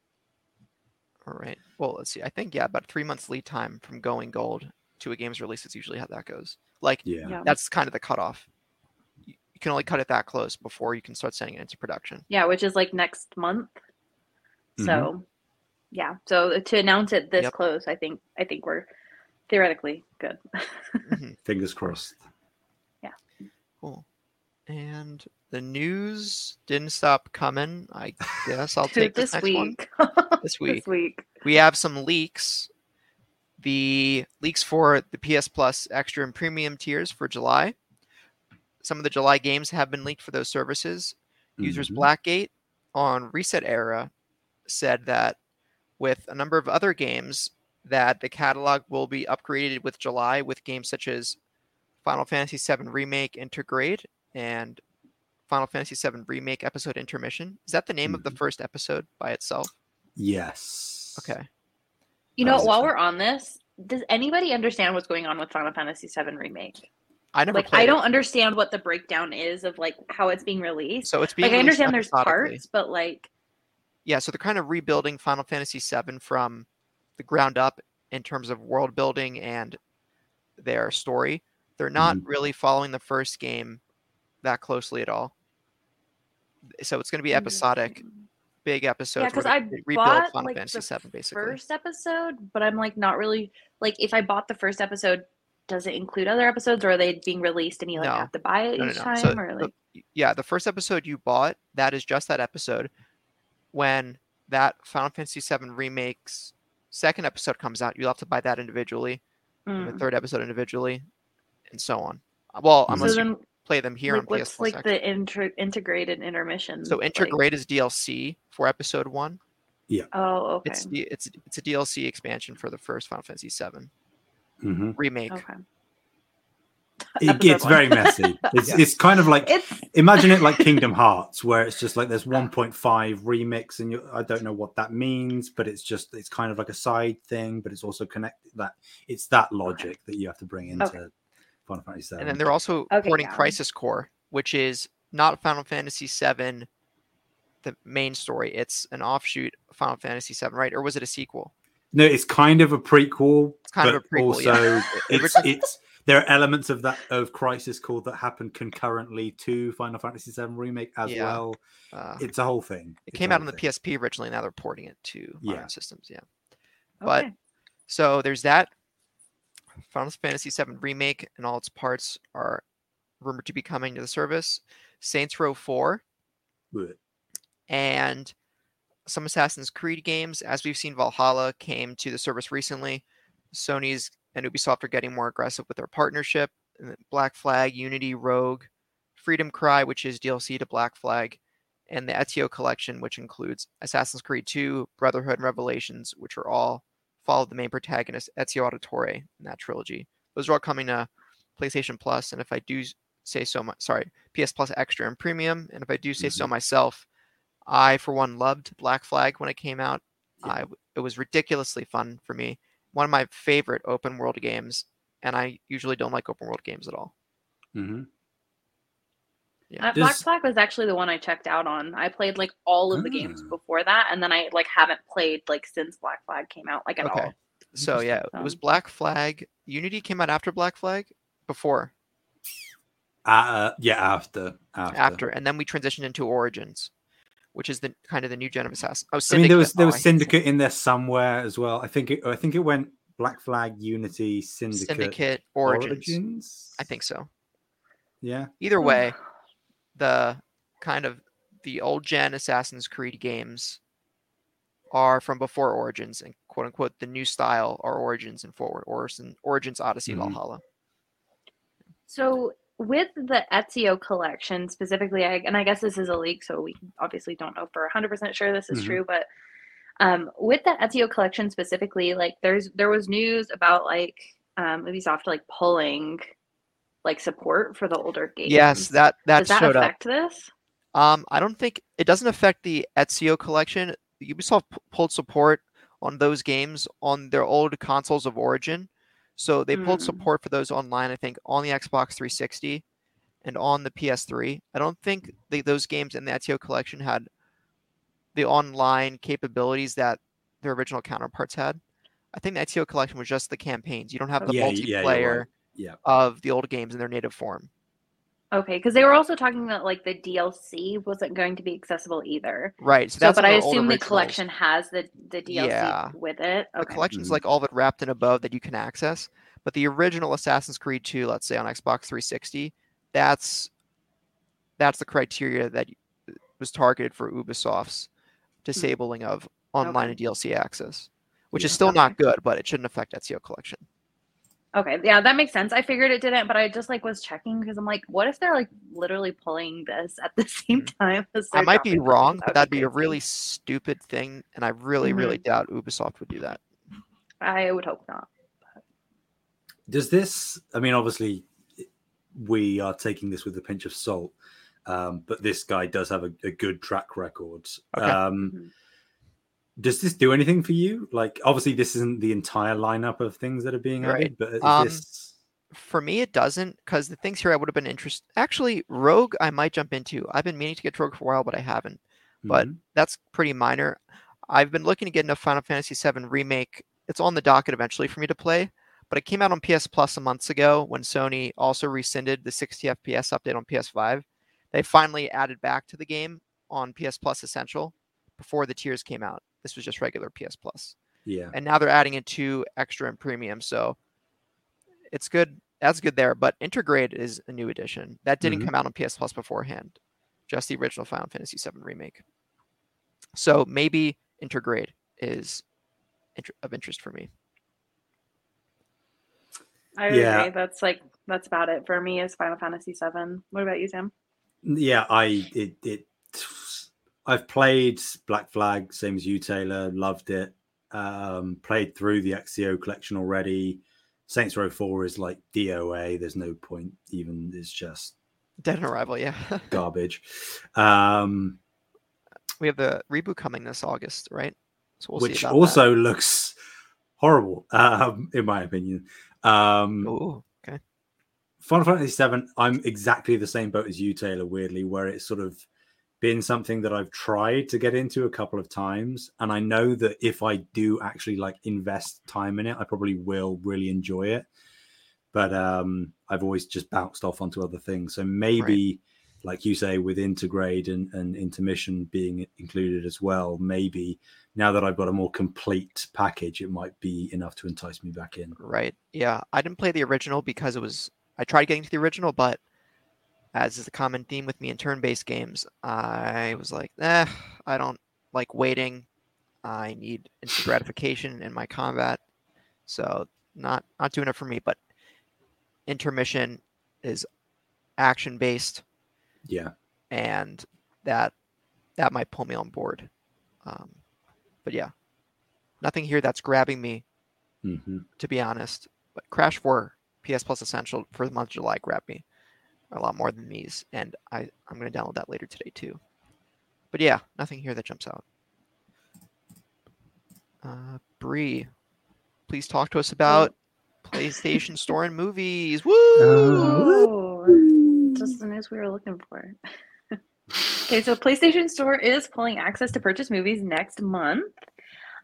All right. Well, let's see. I think yeah, about three months lead time from going gold to a game's release is usually how that goes. Like Yeah. yeah. that's kind of the cutoff. You you can only cut it that close before you can start sending it into production. Yeah, which is like next month. So, yeah. So to announce it this Yep. close, I think I think we're theoretically good. [laughs] Mhm. Fingers crossed. Yeah. Cool. And the news didn't stop coming. I guess I'll [laughs] take this, next one week. [laughs] this week. this week. we have some leaks. The leaks for the PS Plus extra and premium tiers for July. Some of the July games have been leaked for those services. Users Mhm. Blackgate on Reset Era said that with a number of other games that the catalog will be upgraded with July with games such as Final Fantasy VII Remake Intergrade and Final Fantasy VII Remake Episode Intermission. Is that the name of the Mhm. first episode by itself? Yes. Okay. You know, while we're on this, does anybody understand what's going on with Final Fantasy VII remake? I never Like, played I don't understand what the breakdown is of like how it's being released. So it's being Like, I understand there's parts, but like, Yeah, so they're kind of rebuilding Final Fantasy VII from the ground up in terms of world building and their story. They're not Mm-hmm. really following the first game that closely at all. So it's going to be episodic, big episodes. yeah, because I rebuild bought Final like Fantasy the VII basically. first episode, but I'm like not really like if I bought the first episode, does it include other episodes, or are they being released and you like No. have to buy it No, each no. time, So or the- like? yeah, the first episode you bought, that is just that episode. When that Final Fantasy VII remakes second episode comes out, you'll have to buy that individually, and the Mm. third episode individually, and so on. Well, So unless so you play them here like, on PS what's Plus. like actually. the inter- integrated intermission? So like- is DLC for episode one. Yeah. Oh, okay. It's it's it's a DLC expansion for the first Final Fantasy VII Mhm. remake. Okay. It gets one. very messy. [laughs] It's Yeah. it's kind of like It's imagine it like Kingdom Hearts, where it's just like there's 1.5 remix, and you, I don't know what that means, but it's just it's kind of like a side thing, but it's also connected. That it's that logic that you have to bring into Okay. Final Fantasy VII. And then they're also Okay, porting yeah. Crisis Core, which is not Final Fantasy VII the main story. It's an offshoot of Final Fantasy VII, right? Or was it a sequel? No, it's kind of a prequel. It's kind but of a prequel. Also, [laughs] yeah. it's it's there are elements of that of Crisis Core that happen concurrently to Final Fantasy VII remake as Yeah. well. Uh, It's a whole thing. it It's came out on whole the thing. PSP originally. Now they're porting it to modern Yeah. systems. Yeah. But- Okay. So there's that. Final Fantasy VII remake and all its parts are rumored to be coming to the service. Saints Row 4 Blech. and some Assassin's Creed games. As we've seen, Valhalla came to the service recently. Sony's and Ubisoft are getting more aggressive with their partnership. Black Flag, Unity, Rogue, Freedom Cry, which is DLC to Black Flag, and the Ezio collection, which includes Assassin's Creed 2, Brotherhood, and Revelations, which are all follow the main protagonist, Ezio Auditore, in that trilogy. Those are all coming to PlayStation Plus, and if I do say so, my, sorry, PS Plus Extra and Premium, and if I do say so mm-hmm. myself, I for one loved Black Flag when it came out. Yeah. I it was ridiculously fun for me. One of my favorite open world games, and I usually don't like open world games at all. Mhm. Yeah. Uh, Black Flag was actually the one I checked out on. I played like all of the games Ah. before that, and then I like haven't played like since Black Flag came out, like at Okay. all. So yeah, it was Um, Black Flag. Unity came out after Black Flag, before, Uh, yeah, after, after. after, and then we transitioned into Origins, which is the kind of the new gen of Assassin. Oh, I mean, there was there Oh, was I hate Syndicate. Syndicate in there somewhere as well. I think it. I think it went Black Flag, Unity, Syndicate, Syndicate Origins. Origins. I think so. Yeah. Either way, the kind of the old gen Assassin's Creed games are from before Origins and quote unquote the new style are Origins and forward Origins, Origins Odyssey Mhm. Valhalla. So with the Ezio collection specifically, I, and I guess this is a leak, so we obviously don't know for 100% sure this is Mhm. true, but um, with the Ezio collection specifically, like there's there was news about like um, Ubisoft like pulling like support for the older games. Yes, that that Does that showed up. affect this? Um, I don't think it doesn't affect the Ezio collection. Ubisoft p- pulled support on those games on their old consoles of Origin, so they pulled Mm. support for those online. I think on the Xbox 360 and on the PS3. I don't think they, those games in the Ezio collection had the online capabilities that their original counterparts had. I think the Ezio collection was just the campaigns. You don't have the Yeah, y- yeah, multiplayer. Yeah. of the old games in their native form. Okay, because they were also talking that like the DLC wasn't going to be accessible either. Right. So So, that's but I assume the collection has the the DLC Yeah. with it. The Okay. collection's Mhm. like all of it wrapped in a bow that you can access. But the original Assassin's Creed 2, let's say on Xbox 360, that's that's the criteria that was targeted for Ubisoft's disabling of online and DLC access, which is Yeah. still not good, but it shouldn't affect Ezio collection. Okay, yeah, that makes sense. I figured it didn't, but I just like was checking because I'm like, what if they're like literally pulling this at the [laughs] same time? As Mm-hmm. I might be wrong, games? but That that'd would be a really stupid thing, and I really, really Mm-hmm. doubt Ubisoft would do that. I would hope not. Does this? I mean, obviously, we are taking this with a pinch of salt, um, but this guy does have a, a good track record. Okay. Um, Mhm. Does this do anything for you? Like, obviously, this isn't the entire lineup of things that are being Right. added, but Um, this? For me, it doesn't, because the things here I would have been interested. Actually, Rogue, I might jump into. I've been meaning to get Rogue for a while, but I haven't. but- Mhm. that's pretty minor. I've been looking to get into Final Fantasy VII Remake. It's on the docket eventually for me to play, but it came out on PS Plus a months ago when Sony also rescinded the 60 FPS update on PS5. They finally added back to the game on PS Plus Essential before the tiers came out. This was just regular PS Plus. yeah, And now they're adding in two extra and premium, so it's good. That's good there, but Intergrade is a new edition. That didn't Mhm. come out on PS Plus beforehand. Just the original Final Fantasy VII remake. So maybe Intergrade is inter- of interest for me. I Yeah. agree. That's like that's about it for me Is Final Fantasy VII. What about you, Sam? yeah. I it it. I've played Black Flag, same as you, Taylor. Loved it. Um, played through the Ezio collection already. Saints Row Four is like DOA. There's no point. Even it's just Dead and Arrival, yeah. [laughs] garbage. Um, we have the reboot coming this August, right? So we'll which see about also looks horrible, um, in my opinion. Um, that. Ooh, okay. Final Fantasy VII, I'm exactly the same boat as you, Taylor. Weirdly, where it's sort of been something that I've tried to get into a couple of times, and I know that if I do actually like invest time in it, I probably will really enjoy it. But um, I've always just bounced off onto other things. So maybe, right. like you say, with intergrade and, and intermission being included as well, maybe now that I've got a more complete package, it might be enough to entice me back in. Right. Yeah. I didn't play the original because it was I tried getting to the original, but as is a common theme with me in turn-based games, I was like, eh, I don't like waiting. I need instant gratification in my combat, so not not doing it for me. But intermission is action-based, yeah, and that that might pull me on board. Um, but yeah, nothing here that's grabbing me, mm-hmm. to be honest. But Crash Four PS Plus Essential for the month of July grabbed me a lot more than these, and I I'm gonna download that later today too. But yeah, nothing here that jumps out. Uh, Bree, please talk to us about PlayStation [laughs] Store and movies. Woo! Oh, just the news we were looking for. [laughs] okay, so PlayStation Store is pulling access to purchase movies next month.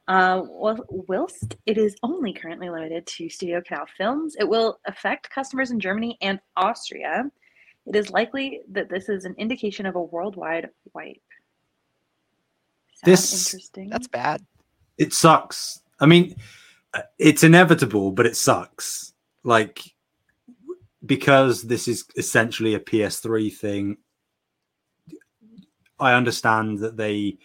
Uh, well, whilst it is only currently limited to Studio Canal films, it will affect customers in Germany and Austria. It is likely that this is an indication of a worldwide wipe. this interesting. That's bad. It sucks. I mean, uh, it's inevitable, but it sucks. Like because this is essentially a PS3 thing. I understand that they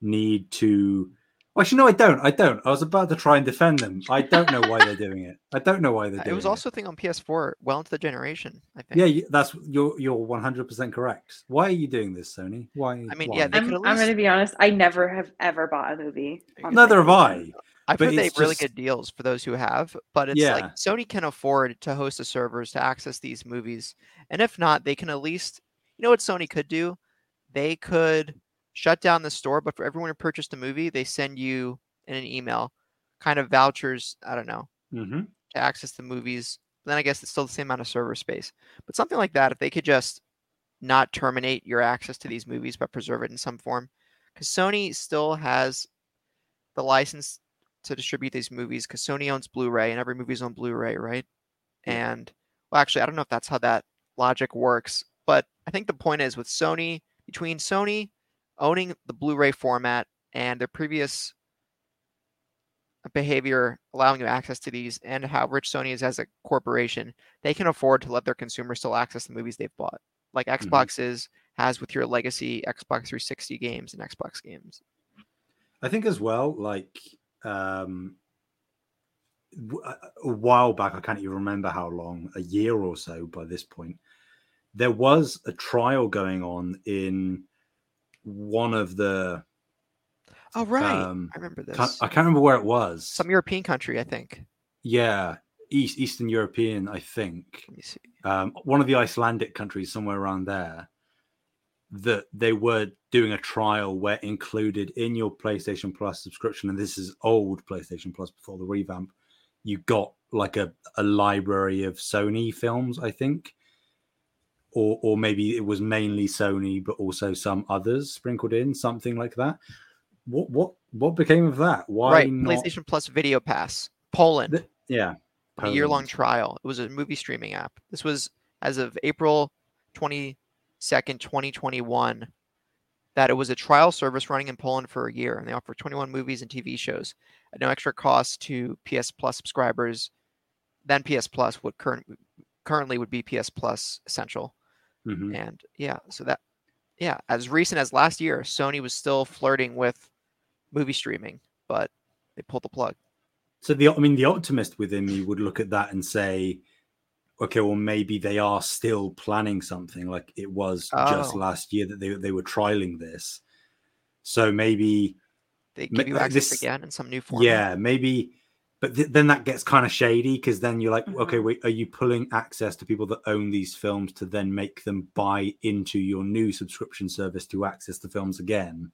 need to Actually, no, I don't. I don't. I was about to try and defend them. I don't know why they're doing it. I don't know why they're [laughs] doing it. It was also a thing on PS4 well into the generation. I think. Yeah, that's you're you're 100 percent correct. Why are you doing this, Sony? Why? I mean, why? yeah, I'm, least... I'm going to be honest. I never have ever bought a movie. Neither have I. I've heard they have really good deals for those who have, but it's yeah. like Sony can afford to host the servers to access these movies, and if not, they can at least, you know, what Sony could do? They could shut down the store, but for everyone who purchased a movie, they send you in an email, kind of vouchers. I don't know mm-hmm. to access the movies. But then I guess it's still the same amount of server space. But something like that, if they could just not terminate your access to these movies but preserve it in some form, because Sony still has the license to distribute these movies because Sony owns Blu-ray and every movie's on Blu-ray, right? And well, actually, I don't know if that's how that logic works, but I think the point is with Sony between Sony owning the Blu-ray format and their previous behavior allowing you access to these and how rich Sony is as a corporation, they can afford to let their consumers still access the movies they've bought, like. Xbox mm-hmm. is has with your legacy Xbox 360 games and Xbox games. I think as well, like um, a while back, I can't even remember how long, a year or so by this point, there was a trial going on in one of the Oh right, um, I remember this. I can't remember where it was. Some European country, I think. Yeah, East Eastern European, I think. Let me see. Um, one of the Icelandic countries, somewhere around there. That they were doing a trial where included in your PlayStation Plus subscription, and this is old PlayStation Plus before the revamp. You got like a, a library of Sony films, I think or or maybe it was mainly Sony, but also some others sprinkled in, something like that what what what became of that? Why right, not... PlayStation Plus Video Pass, Poland. The, yeah, Poland. a year long trial. It was a movie streaming app. This was as of April twenty second, twenty twenty one. That it was a trial service running in Poland for a year, and they offer 21 movies and TV shows at no extra cost to PS Plus subscribers. Then PS Plus would current currently would be PS Plus Essential, mm-hmm. and yeah, so that yeah, as recent as last year, Sony was still flirting with movie streaming, but they pulled the plug. So the I mean the optimist within me would look at that and say, okay, well maybe they are still planning something like it was oh. just last year that they they were trialing this. So maybe they give you access this, again in some new form. Yeah, maybe but th- then that gets kind of shady because then you're like, mm-hmm. okay, wait, are you pulling access to people that own these films to then make them buy into your new subscription service to access the films again?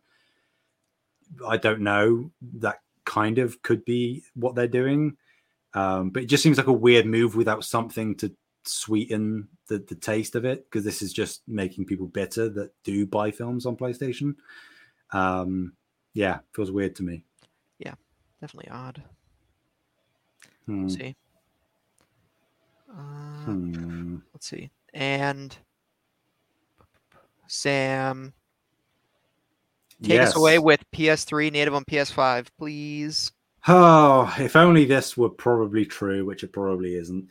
I don't know. That kind of could be what they're doing, um, but it just seems like a weird move without something to sweeten the, the taste of it because this is just making people bitter that do buy films on PlayStation. Um, yeah, feels weird to me. Yeah, definitely odd. Hmm. Let's see. Uh, Hmm. Let's see. And Sam, take us away with PS3 native on PS5, please. Oh, if only this were probably true, which it probably isn't.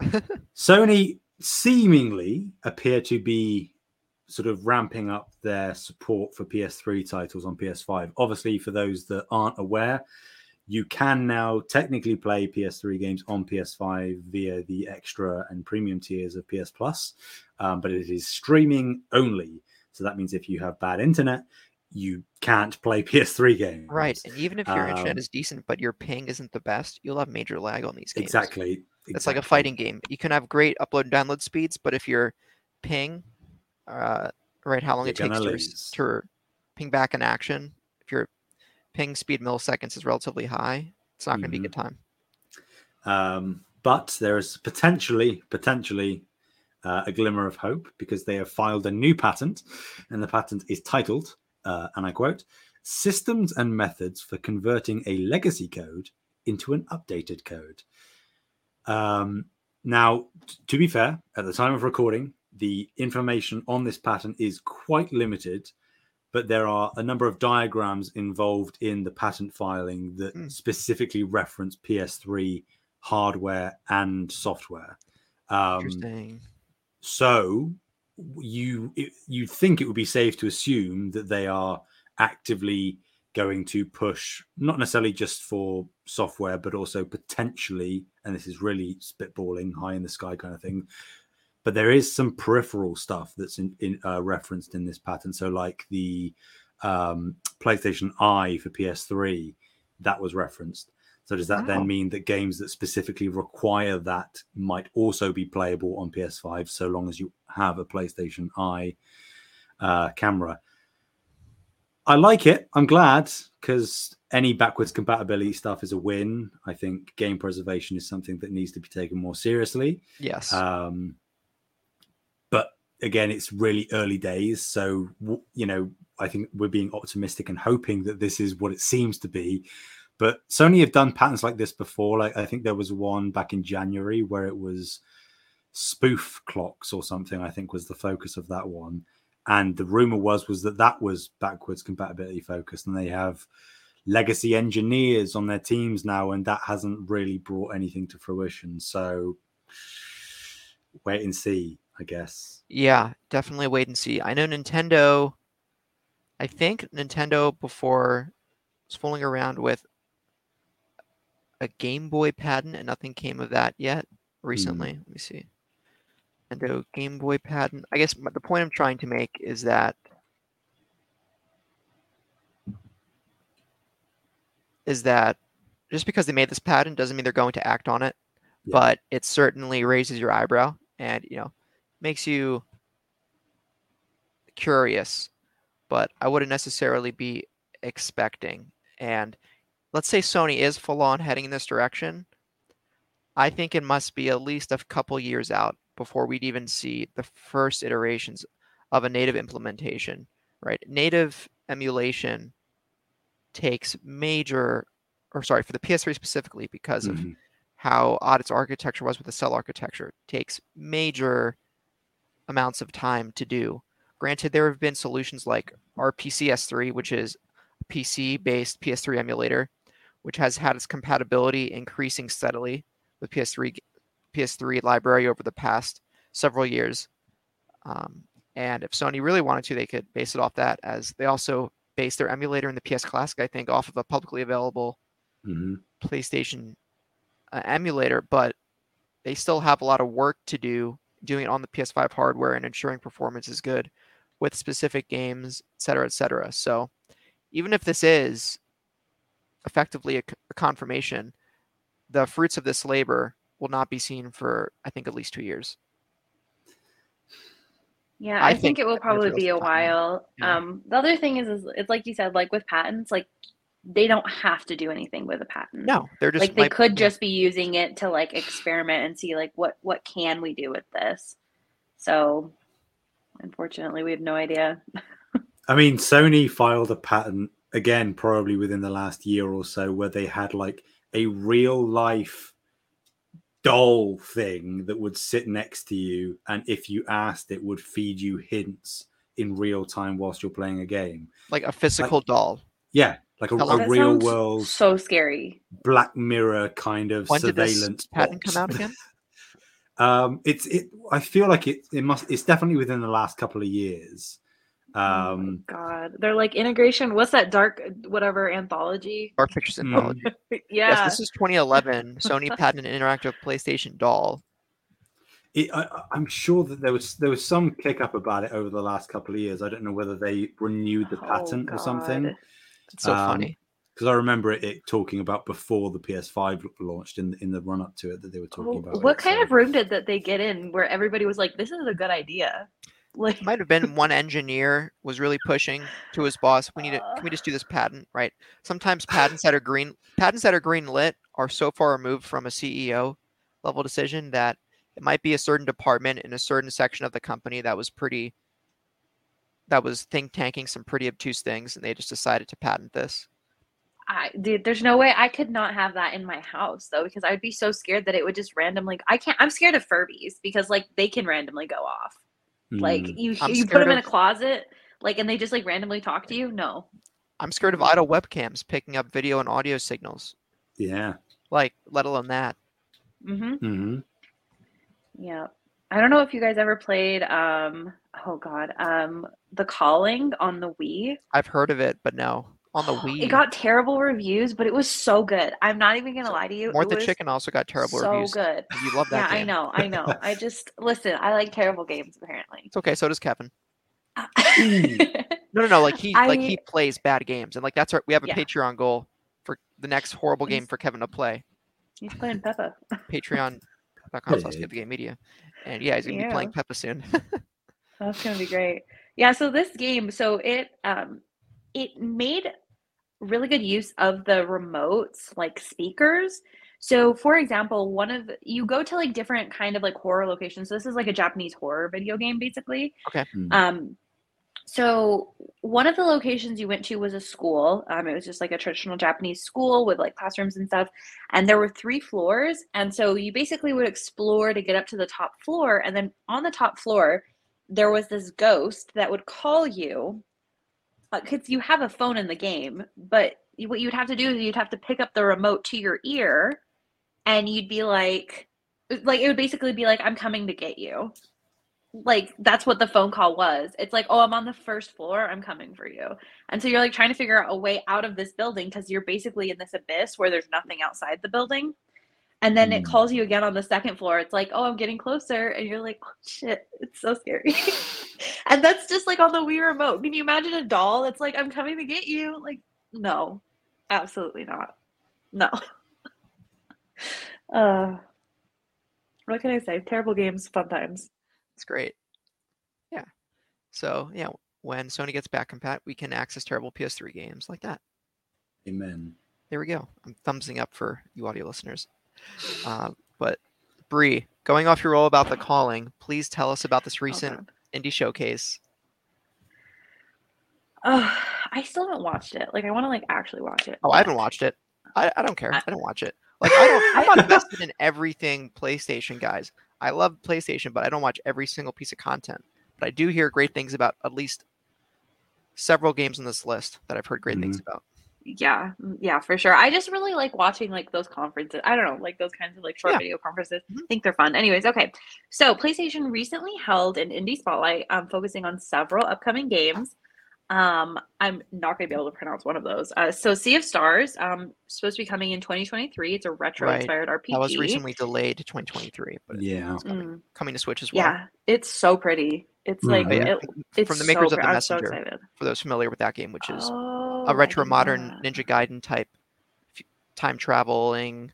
[laughs] Sony seemingly appear to be sort of ramping up their support for PS3 titles on PS5. Obviously, for those that aren't aware, you can now technically play PS3 games on PS5 via the extra and premium tiers of PS Plus, um, but it is streaming only. So that means if you have bad internet, you can't play [laughs] PS3 games. Right. And even if your internet Um, is decent, but your ping isn't the best, you'll have major lag on these games. Exactly. It's like a fighting game. You can have great upload and download speeds, but if your ping, uh, right, how long You're it takes to, to ping back an action, if your ping speed milliseconds is relatively high, it's not going to be a Mhm. good time. Um, but there is potentially, potentially uh, a glimmer of hope because they have filed a new patent, and the patent is titled, uh, and I quote, "Systems and methods for converting a legacy code into an updated code." Um, now, t- to be fair, at the time of recording, the information on this patent is quite limited. But there are a number of diagrams involved in the patent filing that Hmm. specifically reference PS3 hardware and software. Um, Interesting. so you it, you think it would be safe to assume that they are actively going to push not necessarily just for software but also potentially and this is really spitballing high in the sky kind of thing but there is some peripheral stuff that's in, in uh, referenced in this pattern. so like the um, playstation eye for ps3 that was referenced so does that Wow. then mean that games that specifically require that might also be playable on PS5 so long as you have a PlayStation Eye uh, camera? I like it. I'm glad because any backwards compatibility stuff is a win. I think game preservation is something that needs to be taken more seriously. Yes. Um, again, it's really early days. So, you know, I think we're being optimistic and hoping that this is what it seems to be. But Sony have done patterns like this before. Like, I think there was one back in January where it was spoof clocks or something, I think was the focus of that one. And the rumor was was that that was backwards compatibility focused, and they have legacy engineers on their teams now, and that hasn't really brought anything to fruition. So wait and see, I guess. Yeah, definitely wait and see. I know Nintendo. I think Nintendo before was fooling around with a Game Boy patent, and nothing came of that yet. Hmm. Recently, let me see. Nintendo Game Boy patent. I guess the point I'm trying to make is that is that just because they made this patent doesn't mean they're going to act on it, Yeah. but it certainly raises your eyebrow and you know makes you curious, but I wouldn't necessarily be expecting. And let's say Sony is full on heading in this direction. I think it must be at least a couple years out before we'd even see the first iterations of a native implementation, right? Native emulation takes major, or sorry, for the PS3 specifically, because of Mhm. how odd its architecture was with the cell architecture takes major amounts of time to do. Granted, there have been solutions like RPCS3, which is a PC based PS3 emulator, which has had its compatibility increasing steadily with PS3 PS3 library over the past several years. Um, and if Sony really wanted to, they could base it off that, as they also base their emulator in the PS Classic, I think, off of a publicly available Mhm. PlayStation uh, emulator, but they still have a lot of work to do doing it on the PS5 hardware and ensuring performance is good with specific games, et cetera, et cetera. So even if this is effectively a confirmation, the fruits of this labor will not be seen for, I think, at least two years. Yeah, I I, think think, it will probably be a stuff on it. while. Yeah. Um, the other thing is, is, it's like you said, like with patents, like they don't have to do anything with a patent. No, they're just like they might- could yeah. just be using it to like experiment and see like what what can we do with this. So unfortunately, we have no idea. I mean, Sony filed a patent again, probably within the last year or so, where they had like a real life doll thing that would sit next to you, and if you asked, it would feed you hints in real time whilst you're playing a game. like a physical doll. Yeah, like a, How a real world So scary. Black Mirror kind of When did this surveillance patent come out again? [laughs] Um, it's it. I feel like it. It must. It's definitely within the last couple of years. oh Um, God, they're like integration. What's that dark whatever anthology? Dark Pictures Mm. Anthology. [laughs] yeah. Yes, this is 2011. [laughs] Sony patented an interactive PlayStation doll. it, I, I- I'm sure that there was there was some kick up about it over the last couple of years. I don't know whether they renewed the Oh, patent or something. God. It's so Um, funny. Because I remember it, it talking about before the PS5 launched in in the run up to it that they were talking Oh, about. what it, kind so- of room did that they get in where everybody was like, "This is a good idea"? [laughs] Like, Might have been one engineer was really pushing to his boss. We need to. Uh. Can we just do this patent? Right. Sometimes patents that are green patents that are green lit are so far removed from a CEO level decision that it might be a certain department in a certain section of the company that was pretty that was think tanking some pretty obtuse things and they just decided to patent this. I, dude, there's no way I could not have that in my house though, because I'd be so scared that it would just randomly. I can't. I'm scared of Furbies because like they can randomly go off. Like Mm. you, I'm you put scared them in a closet, like, and they just like randomly talk to you. No. I'm scared of idle webcams picking up video and audio signals. yeah. Like, let alone that. Mm-hmm. Mm-hmm. Yeah. I don't know if you guys ever played. Um. Oh God. Um. The Calling on the Wii. I've heard of it, but no. On the [gasps] Wii. It got terrible reviews, but it was so good. I'm not even gonna lie to you. More it the Chicken also got terrible so reviews. good. You love that. Yeah, that I know. I know. I [laughs] just listen. I like terrible games. Apparently. It's okay. So does Kevin. [laughs] No, no, no. Like he, like he plays bad games, and like that's our. We have a Yeah. Patreon goal for the next horrible game for Kevin to play. He's playing Peppa. Patreon.com slash Hey. Give the Game Media, and yeah, he's gonna be playing Yeah. Peppa soon. [laughs] That's gonna be great. Yeah, so this game, so it um it made really good use of the remotes like speakers. So for example, one of you go to like different kind of like horror locations. So this is like a Japanese horror video game basically. Okay. Um so one of the locations you went to was a school. Um, it was just like a traditional Japanese school with like classrooms and stuff. And there were three floors. And so you basically would explore to get up to the top floor. And then on the top floor, there was this ghost that would call you because you have a phone in the game. But you- what you'd have to do is you'd have to pick up the remote to your ear and you'd be like, like it would basically be like, I'm coming to get you like that's what the phone call was. It's like, oh, I'm on the first floor. I'm coming for you. And so you're like trying to figure out a way out of this building because you're basically in this abyss where there's nothing outside the building. And then it Mm. calls you again on the second floor. It's like, oh, I'm getting closer. And you're like, oh, shit, it's so scary. [laughs] and that's just like on the Wii remote. Can you imagine a doll that's like, I'm coming to get you? Like, no, absolutely not. No. [laughs] uh, what can I say? Terrible games, fun times. It's great. Yeah. So yeah, when Sony gets back compat, we can access terrible PS3 games like that. Amen. There we go. I'm thumbsing up for you audio listeners. Uh, but Bree, going off your role about the calling, please tell us about this Oh, recent God. indie showcase. Oh, I still haven't watched it. Like, I want to like actually watch it. Oh, I haven't watched it. I, I don't care. I- I don't watch it. Like I don't. I'm not [laughs] invested in everything PlayStation, guys. I love PlayStation, but I don't watch every single piece of content. But I do hear great things about at least several games on this list that I've heard great things about. Yeah, mm, yeah, for sure. I just really like watching like those conferences. I don't know, like those kinds of like short Yeah. video conferences. Mhm. I think they're fun. Anyways, okay. So PlayStation recently held an indie spotlight, um, focusing on several upcoming games. Um, I'm not going to be able to pronounce one of those. Uh, so Sea of Stars, um, supposed to be coming in 2023. It's a retro-inspired RPG. That was recently delayed to 2023, but Yeah. it's coming, Mm, coming to Switch as well. yeah, it's so pretty. It's like yeah. it- it's From the makers so of The pre- I'm so Messenger. For those familiar with that game, which is Oh, a I retro modern that. Ninja Gaiden type time traveling.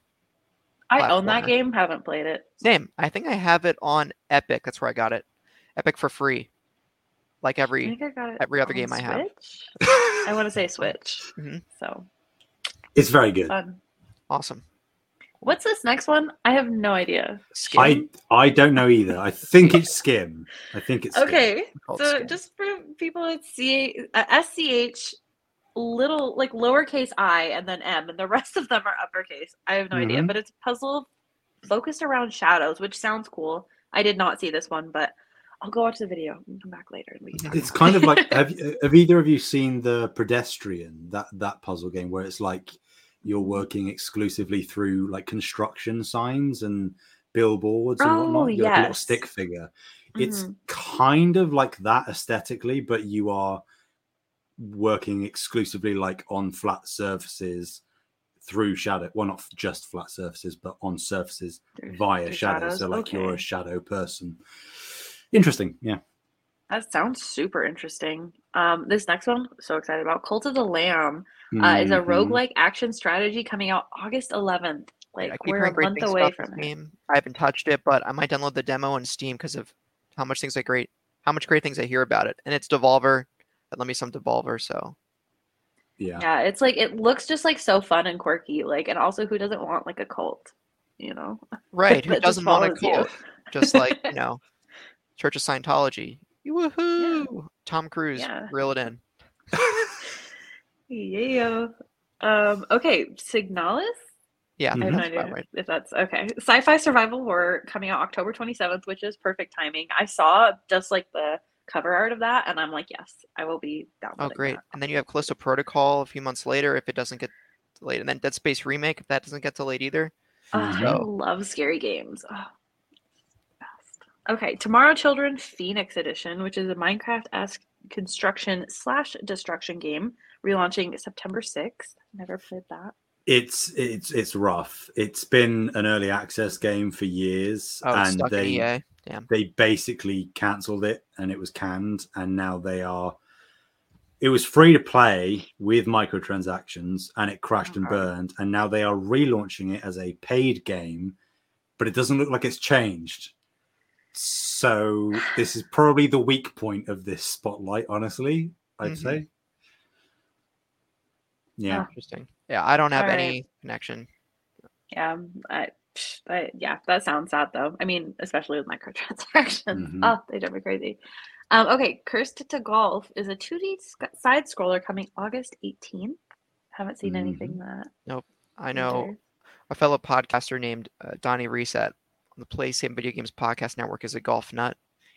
I own that game. Haven't played it. Same. I think I have it on Epic. That's where I got it. Epic for free. Like I every think I got it every other on game I have. [laughs] I want to say Switch. Mhm. So It's very good. Fun. Awesome. What's this next one? I have no idea. Skim? I I don't know either. I think it's Skim. I think it's Okay, Called so Skim. just for people, it's C uh, SCH little like lowercase i and then m, and the [laughs] rest of them are uppercase. I have no idea, Mhm. but it's a puzzle focused around shadows, which sounds cool. I did not see this one, but I'll go watch the video and come back later and we can It's kind of like have have either of you seen the Pedestrian that that puzzle game where it's like you're working exclusively through like construction signs and billboards and Oh, whatnot. You're like a little yes. stick figure. It's Mhm. kind of like that aesthetically, but you are working exclusively like on flat surfaces through shadow. Well, not just flat surfaces, but on surfaces Through- via through shadow. shadows, So like you're a shadow person. Interesting, yeah. That sounds super interesting. Um, this next one, so excited about Cult of the Lamb. Uh, is a Mhm. roguelike action strategy coming out August 11th. Like I we're a month away from this it. game. I haven't touched it, but I might download the demo on Steam because of how much things I great, how much great things I hear about it. And it's Devolver. That let me some Devolver, so Yeah. Yeah, it's like it looks just like so fun and quirky. Like, and also who doesn't want like a cult, you know? right. [laughs] Who doesn't want a follows you. cult? Just like you [laughs] know, Church of Scientology. Woohoo! Tom Cruise, Yeah. reel it in. [laughs] Yeah. Um. Okay, Signalis. Yeah, I have no idea right. if that's okay. Sci-fi survival horror coming out October 27th, which is perfect timing. I saw just like the cover art of that, and I'm like, yes, I will be down. Oh, great. And then you have Callisto Protocol a few months later if it doesn't get delayed, and then Dead Space remake if that doesn't get delayed either. Oh, Mhm. I love scary games. Oh. Okay, Tomorrow Children Phoenix Edition, which is a Minecraft-esque construction slash destruction game, relaunching September 6th. Never played that. It's it's it's rough. It's been an early access game for years, Oh, and stuck in they EA. Damn. they basically cancelled it, and it was canned, and now they are. It was free to play with microtransactions, and it crashed and burned, and now they are relaunching it as a paid game, but it doesn't look like it's changed. So this is probably the weak point of this spotlight. Honestly, I'd Mhm. say. Yeah. Interesting. Yeah, I don't have Alright. any connection. Yeah, I, I, yeah, that sounds sad though. I mean, especially with microtransactions. Mhm. [laughs] Oh, they drive me crazy. Um, okay, Cursed to Golf is a 2D sc- side scroller coming August 18th. Haven't seen anything that. Nope. I know a fellow podcaster named uh, Donnie Reset on the Play Same Video Games Podcast Network is a golf nut.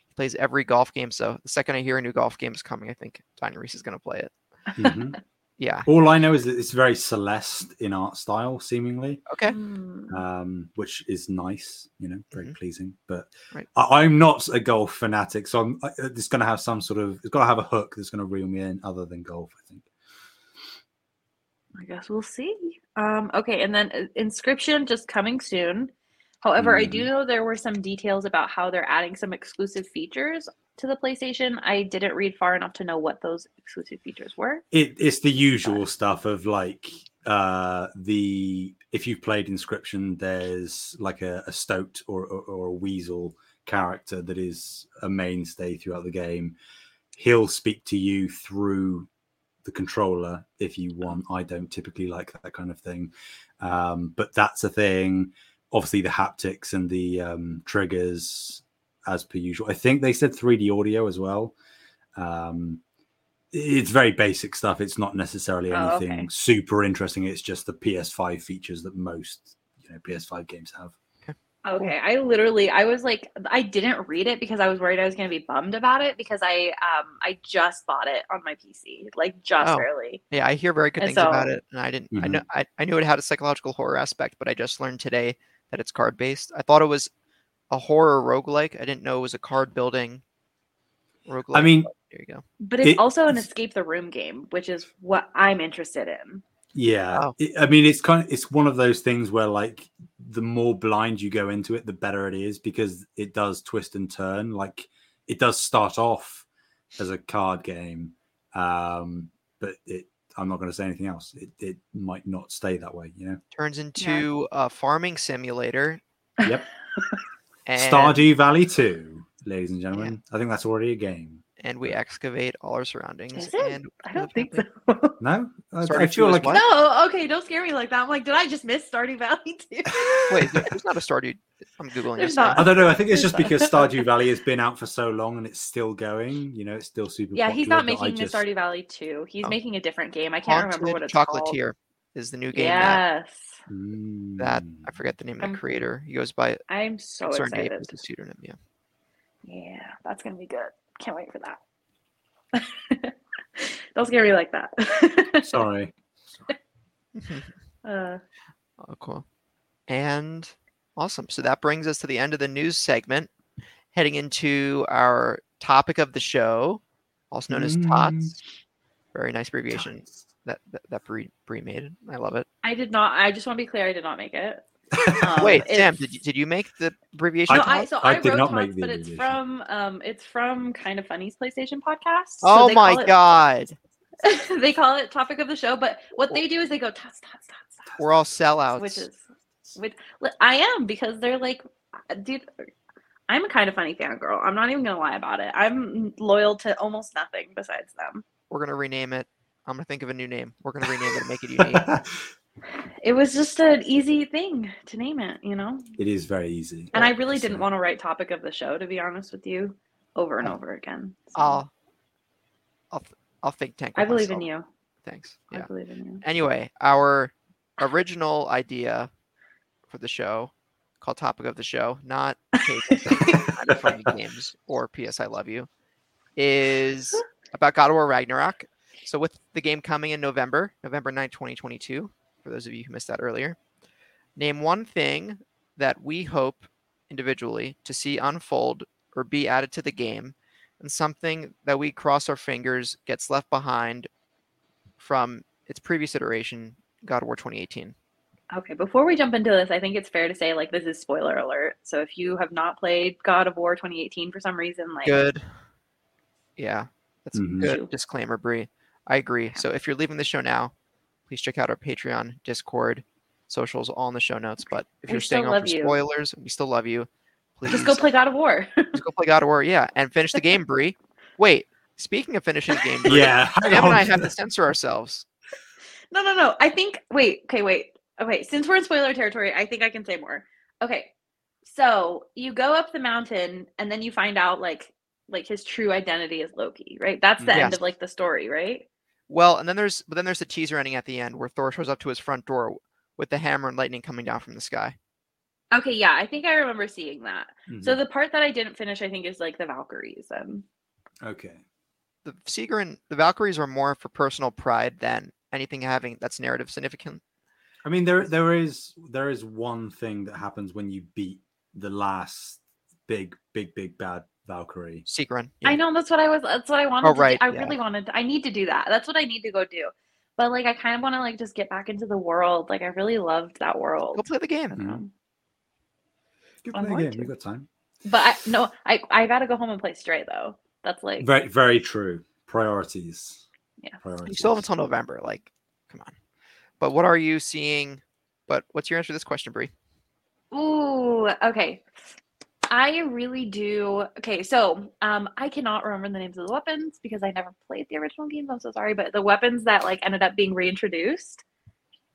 He plays every golf game. So the second I hear a new golf game is coming, I think Donnie Reese is going to play it. Mhm. [laughs] Yeah. All I know is that it's very Celeste in art style, seemingly, Okay. Hmm. um, which is nice, you know, very Mhm. pleasing. But Right. I, I'm not a golf fanatic, so I'm, I, it's going to have some sort of, it's got to have a hook that's going to reel me in, other than golf. I think. I guess we'll see. Um, okay, and then uh, Inscryption just coming soon. However, I do Mhm. know there were some details about how they're adding some exclusive features to the PlayStation. I didn't read far enough to know what those exclusive features were. It, it's the usual stuff of like uh the if you've played Inscryption, there's like a, a stoat or, or or a weasel character that is a mainstay throughout the game. He'll speak to you through the controller if you want. I don't typically like that kind of thing, um, but that's a thing. Obviously, the haptics and the um, triggers, as per usual. I think they said 3D audio as well. Um, it's very basic stuff. It's not necessarily Oh, anything okay. super interesting. It's just the PS5 features that most you know PS5 games have. Okay, I literally I was like I didn't read it because I was worried I was going to be bummed about it because I um I just bought it on my PC like just Oh. barely. Yeah, I hear very good And things about it, and I didn't. I Mhm. know. I, I knew it had a psychological horror aspect, but I just learned today that it's card based. I thought it was a horror roguelike. I didn't know it was a card building roguelike. I mean, there you go. But it's It- also an escape the room game, which is what I'm interested in. Yeah, Oh. it- I mean, it's kind of it's one of those things where like the more blind you go into it, the better it is because it does twist and turn. Like it does start off as a card game, um, but it. I'm not going to say anything else. It, it might not stay that way, you know. Turns into a farming simulator. Yep. And, Stardew Valley 2, ladies and gentlemen. I think that's already a game. And we excavate all our surroundings. Is it? And I don't think so. [laughs] No, I, Stardew I feel like what? no, okay, don't scare me like that. I'm like, did I just miss Stardew Valley [laughs] too? Wait, there- there's not a Stardew. I'm googling There's this. not. now. I don't know. I think it's just because Stardew [laughs] Valley has been out for so long and it's still going. You know, it's still super. yeah, he's not making just- a Stardew Valley 2. He's Oh. making a different game. I can't remember what Haunted it's called. Chocolatier is the new game Yes. that Mm. I forget the name of the creator. He goes by I'm so Concerned Ape excited. is the pseudonym. Yeah. Yeah, that's gonna be good. Can't wait for that. [laughs] Don't scare me like that. [laughs] Sorry. uh, Oh, cool. And awesome. So that brings us to the end of the news segment, heading into our topic of the show, also known as Mm. TOTS. Very nice abbreviation that that, that Bree, Bree made. I love it. I did not. I just want to be clear. I did not make it. [laughs] Um, Wait, Sam, did you, did you make the abbreviation? I- No, I so I I, did wrote not make Tots, the but it's from um it's from kind of funny's PlayStation podcast. so oh my it- god. [laughs] they call it topic of the show, but what they do is they go tots tots tots tots, We're all sellouts. which is which I am because they're like, uh, dude, I'm a kind of funny fangirl. I'm not even gonna lie about it. I'm loyal to almost nothing besides them. We're gonna rename it. I'm gonna think of a new name. We're gonna rename it and make it unique. [laughs] It was just an easy thing to name it, you know. it is very easy. And I really didn't want to write topic of the show, to be honest with you, over and over again. So, I'll I'll I'll think tank. I with believe in you. Thanks. I believe in you. Anyway, our original idea for the show, called topic of the show, not [laughs] funny games or PS I Love You, is about God of War Ragnarok. So with the game coming in November, November 9, 2022, for those of you who missed that earlier, name one thing that we hope individually to see unfold or be added to the game, and something that we cross our fingers gets left behind from its previous iteration, God of War 2018. Okay, before we jump into this, I think it's fair to say like this is spoiler alert. So if you have not played God of War 2018 for some reason, like Good. Yeah, that's Mhm. good disclaimer, Bree. I agree. So if you're leaving the show now, please check out our Patreon, Discord, socials, all in the show notes. But if We you're staying still on for love you. spoilers, we still love you. Please just go play God of War. [laughs] just go play God of War, yeah, and finish the game, Bree. Wait, speaking of finishing the game, Bree, Yeah, hang Sam and I have to censor ourselves. no, no, no. I think wait, okay, wait. Okay, since we're in spoiler territory, I think I can say more. Okay. So you go up the mountain and then you find out like like his true identity is Loki, right? That's the end of like the story, right? Well, and then there's but then there's the teaser ending at the end where Thor shows up to his front door with the hammer and lightning coming down from the sky. Okay, yeah, I think I remember seeing that. Mhm. So the part that I didn't finish, I think, is like the Valkyries. Um, okay. The Seeger the Valkyries are more for personal pride than anything having that's narrative significant. I mean, there there is there is one thing that happens when you beat the last big big big bad Valkyrie. Seeker, I know that's what I was. That's what I wanted. Oh, to right, do. I yeah. really wanted. To, I need to do that. That's what I need to go do. But like, I kind of want to like just get back into the world. Like, I really loved that world. Go play the game. don't Mhm. know. Good I'm play going again. You to. got time. But I no, I I gotta go home and play Stray though. That's like Very very true. Priorities. Yeah. Priorities. You still have until November. Like, come on. But what are you seeing? But what's your answer to this question, Bree? Ooh, okay. I really do. Okay, so um, I cannot remember the names of the weapons because I never played the original games. I'm so sorry, but the weapons that like ended up being reintroduced.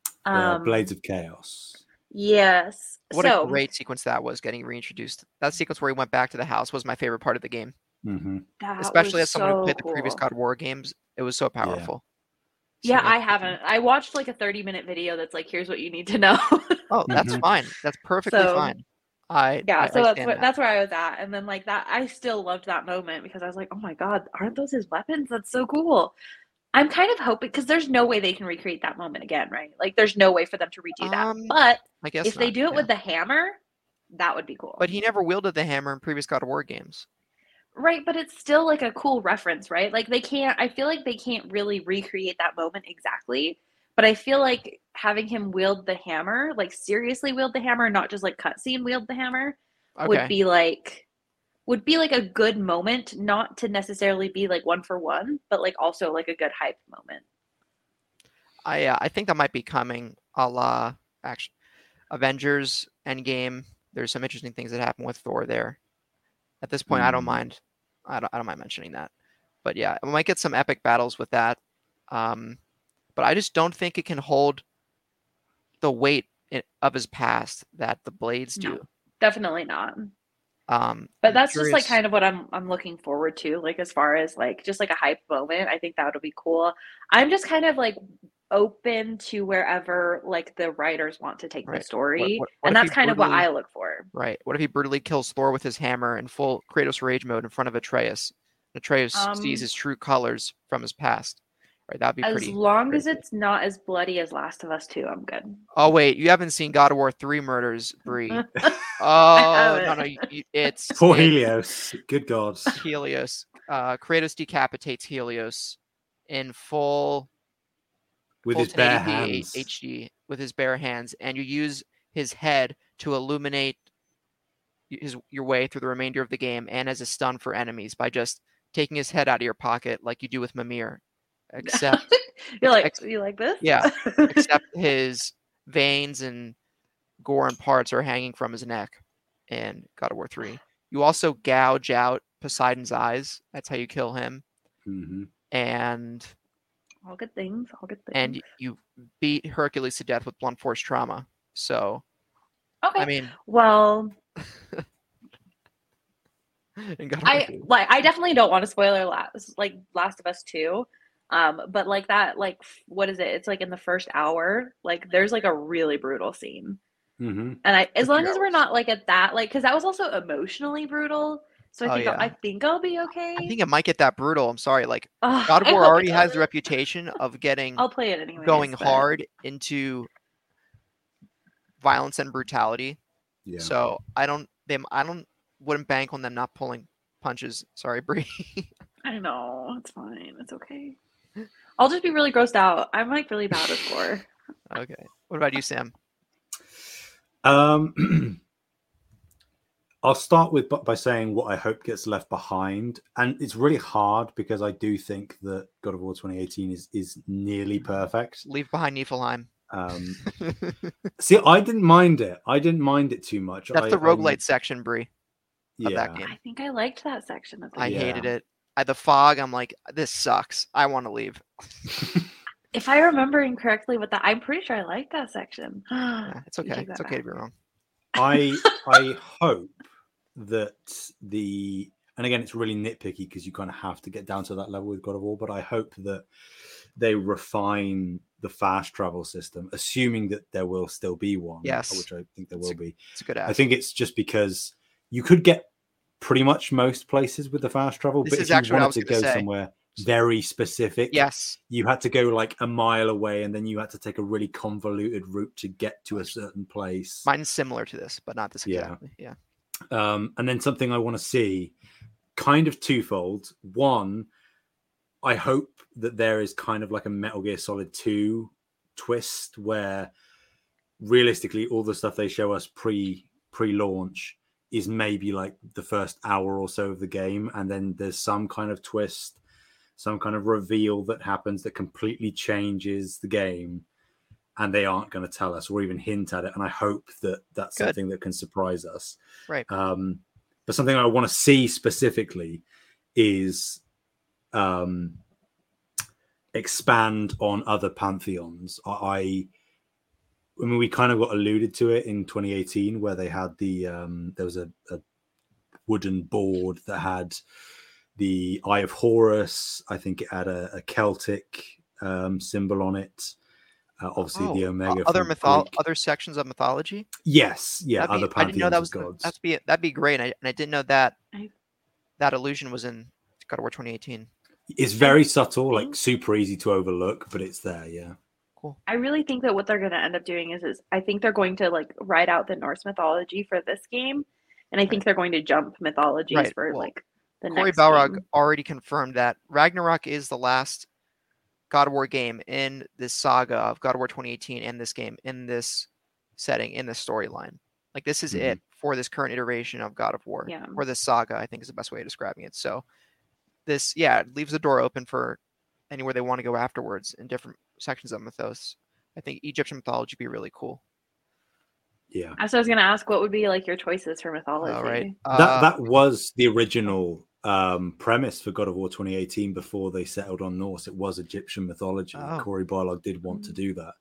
The Um, Blades of Chaos. Yes. What so, a great sequence that was getting reintroduced. That sequence where he went back to the house was my favorite part of the game. hmm Especially as someone who so played the previous. God War games. It was so powerful. Yeah, So I haven't. I watched like a 30 minute video that's like, here's what you need to know. Oh, that's Mhm. fine. That's perfectly So, fine. I yeah, I- so I that's stand where that. that's where I was at. And then like that I still loved that moment because I was like, oh my god, aren't those his weapons? That's so cool. I'm kind of hoping because there's no way they can recreate that moment again, right? Like there's no way for them to redo that. Um, But I guess if they do it yeah. with the hammer, that would be cool. But he never wielded the hammer in previous God of War games. Right, but it's still like a cool reference, right? Like they can't I feel like they can't really recreate that moment exactly, but I feel like having him wield the hammer, like seriously wield the hammer, not just like cutscene wield the hammer, Okay. would be like would be like a good moment, not to necessarily be like one for one, but like also like a good hype moment. I uh, I think that might be coming a la action Avengers Endgame. There's some interesting things that happen with Thor there. At this point, I don't Mm. mind. I don't, I don't mind mentioning that. but yeah, we might get some epic battles with that. Um, but I just don't think it can hold the weight of his past that the blades do. No. Definitely not. Um, But I'm that's just like kind of what I'm I'm looking forward to. Like as far as like just like a hype moment, I think that would be cool. I'm just kind of like open to wherever like the writers want to take Right. the story, what- what and that's kind of what I look for. right. What if he brutally kills Thor with his hammer in full Kratos rage mode in front of Atreus? Atreus sees Um, his true colors from his past. Right, that'd be As pretty. long as crazy. it's not as bloody as Last of Us 2, I'm good. Oh wait, you haven't seen God of War three murders, [laughs] Brie. [laughs] Oh no, no, you- you- it's Poor [laughs] it's Helios. Good God. Helios. Uh, Kratos decapitates Helios in full With full his bare hands. HD with his bare hands, and you use his head to illuminate his your way through the remainder of the game, and as a stun for enemies by just taking his head out of your pocket like you do with Mimir. Except, [laughs] You're like, ex- you like this? yeah, [laughs] except his veins and gore and parts are hanging from his neck in God of War Three. You also gouge out Poseidon's eyes. That's how you kill him, hmm and all good things. All good things. and you beat Hercules to death with blunt force trauma. So okay. I mean, well, in God of War I like. I definitely don't want to spoiler last like Last of Us 2. Um, but like that, like what is it? It's like in the first hour. Like there's like a really brutal scene. hmm And I, as For long three as we're not like at that, like, because that was also emotionally brutal. So I Oh, think I'll, I think I'll be okay. I think it might get that brutal. I'm sorry. Like Ugh, God [laughs] of War already has the reputation of getting I'll play it anyway. going hard into violence and brutality. Yeah. So I don't them I don't wouldn't bank on them not pulling punches. Sorry, Bree. [laughs] I know it's fine. It's okay. I'll just be really grossed out. I'm like really bad at gore. okay. What about you, Sam? Um, [clears throat] I'll start with by saying what I hope gets left behind, and it's really hard because I do think that God of War 2018 is is nearly perfect. Leave behind Niflheim. Um, [laughs] see, I didn't mind it. I didn't mind it too much. That's I, the I'm- roguelite section, Bree. of yeah. that game. I think I liked that section of the I game. hated it. I, the fog. I'm like, this sucks. I want to leave. [laughs] If I remember incorrectly, with that, I'm pretty sure I like that section. [gasps] Yeah, it's okay. It's that okay to back. be wrong. I [laughs] I hope that the and again it's really nitpicky because you kind of have to get down to that level with God of War, but I hope that they refine the fast travel system, assuming that there will still be one. Yes. which I think there It's will be. It's a good I think it's just because you could get pretty much most places with the fast travel, This but is if you actually what I wanted to go say. somewhere very specific, Yes. you had to go like a mile away, and then you had to take a really convoluted route to get to a certain place. Mine's similar to this, but not this Yeah. exactly. Yeah. Um, and then something I want to see, kind of twofold. One, I hope that there is kind of like a Metal Gear Solid 2 twist where realistically all the stuff they show us pre pre launch is maybe like the first hour or so of the game, and then there's some kind of twist, some kind of reveal that happens that completely changes the game. And they aren't going to tell us or even hint at it. And I hope that that's Good. something that can surprise us. Right. Um, but something I want to see specifically is um, expand on other pantheons. I, I, I mean, we kind of got alluded to it in 2018, where they had the um, there was a, a wooden board that had the Eye of Horus. I think it had a, a Celtic um, symbol on it. Uh, obviously, the Oh, uh, Omega. other from mythol- Greek. other sections of mythology. Yes, yeah, That'd be- other I didn't know that of was the- gods. that'd be that'd be great. And I, and I didn't know that that illusion was in God of War 2018. It's very subtle, like super easy to overlook, but it's there. Yeah. Cool. I really think that what they're going to end up doing is, is I think they're going to like write out the Norse mythology for this game, and I think they're going to jump mythologies Right, for well, like the Cory next Barlog game. already confirmed that Ragnarok is the last God of War game in this saga of God of War 2018 and this game in this setting in this storyline. Like this is Mhm. it for this current iteration of God of War Yeah. or this saga. I think is the best way of describing it. So this, yeah, it leaves the door open for anywhere they want to go afterwards in different sections of mythos. I think Egyptian mythology would be really cool. Yeah. So I was going to ask, what would be like your choices for mythology? All right, that uh, that was the original um, premise for God of War 2018 before they settled on Norse. It was Egyptian mythology. Oh. Cory Barlog did want to Mm. do that.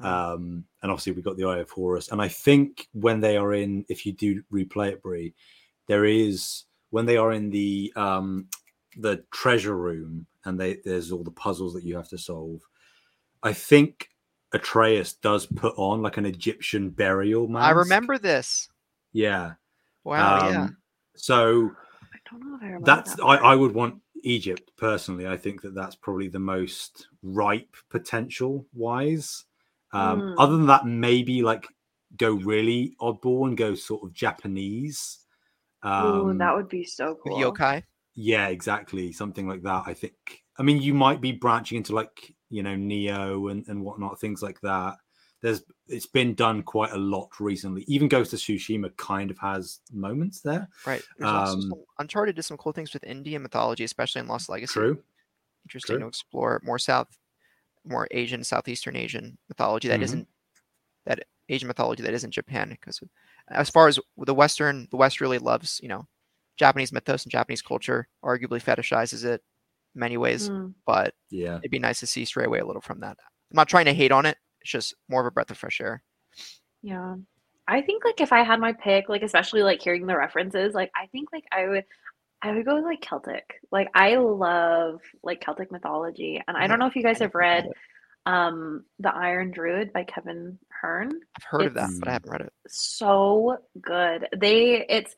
Mm. Um, and obviously, we got the Eye of Horus. And I think when they are in, if you do replay it, Brie, there is when they are in the um, the treasure room and they there's all the puzzles that you have to solve. I think Atreus does put on like an Egyptian burial mask. I remember this. Yeah. Wow. yeah. Um, So I don't know that's that I. I would want Egypt personally. I think that that's probably the most ripe potential wise. Um, Mm. Other than that, maybe like go really oddball and go sort of Japanese. Ooh, Um, that would be so cool. yokai. yeah, exactly, something like that. I think. I mean, you might be branching into like you know Nioh and and whatnot, things like that. There's it's been done quite a lot recently. Even Ghost of Tsushima kind of has moments there. Right. Um, some, Uncharted did some cool things with Indian mythology, especially in Lost Legacy. True. Interesting true. to explore more South, more Asian, Southeastern Asian mythology that Mhm. not that Asian mythology that isn't Japan. Because as far as the Western, the West really loves you know Japanese mythos and Japanese culture. Arguably fetishizes it many ways, Mm, but Yeah. it'd be nice to see stray away a little from that. I'm not trying to hate on it. It's just more of a breath of fresh air. yeah. I think like if I had my pick, like especially like hearing the references, like I think like I would I would go with like Celtic. Like I love like Celtic mythology. And I don't know if you guys have read um The Iron Druid by Kevin Hearne. I've heard of that, but I haven't read it. so good. They it's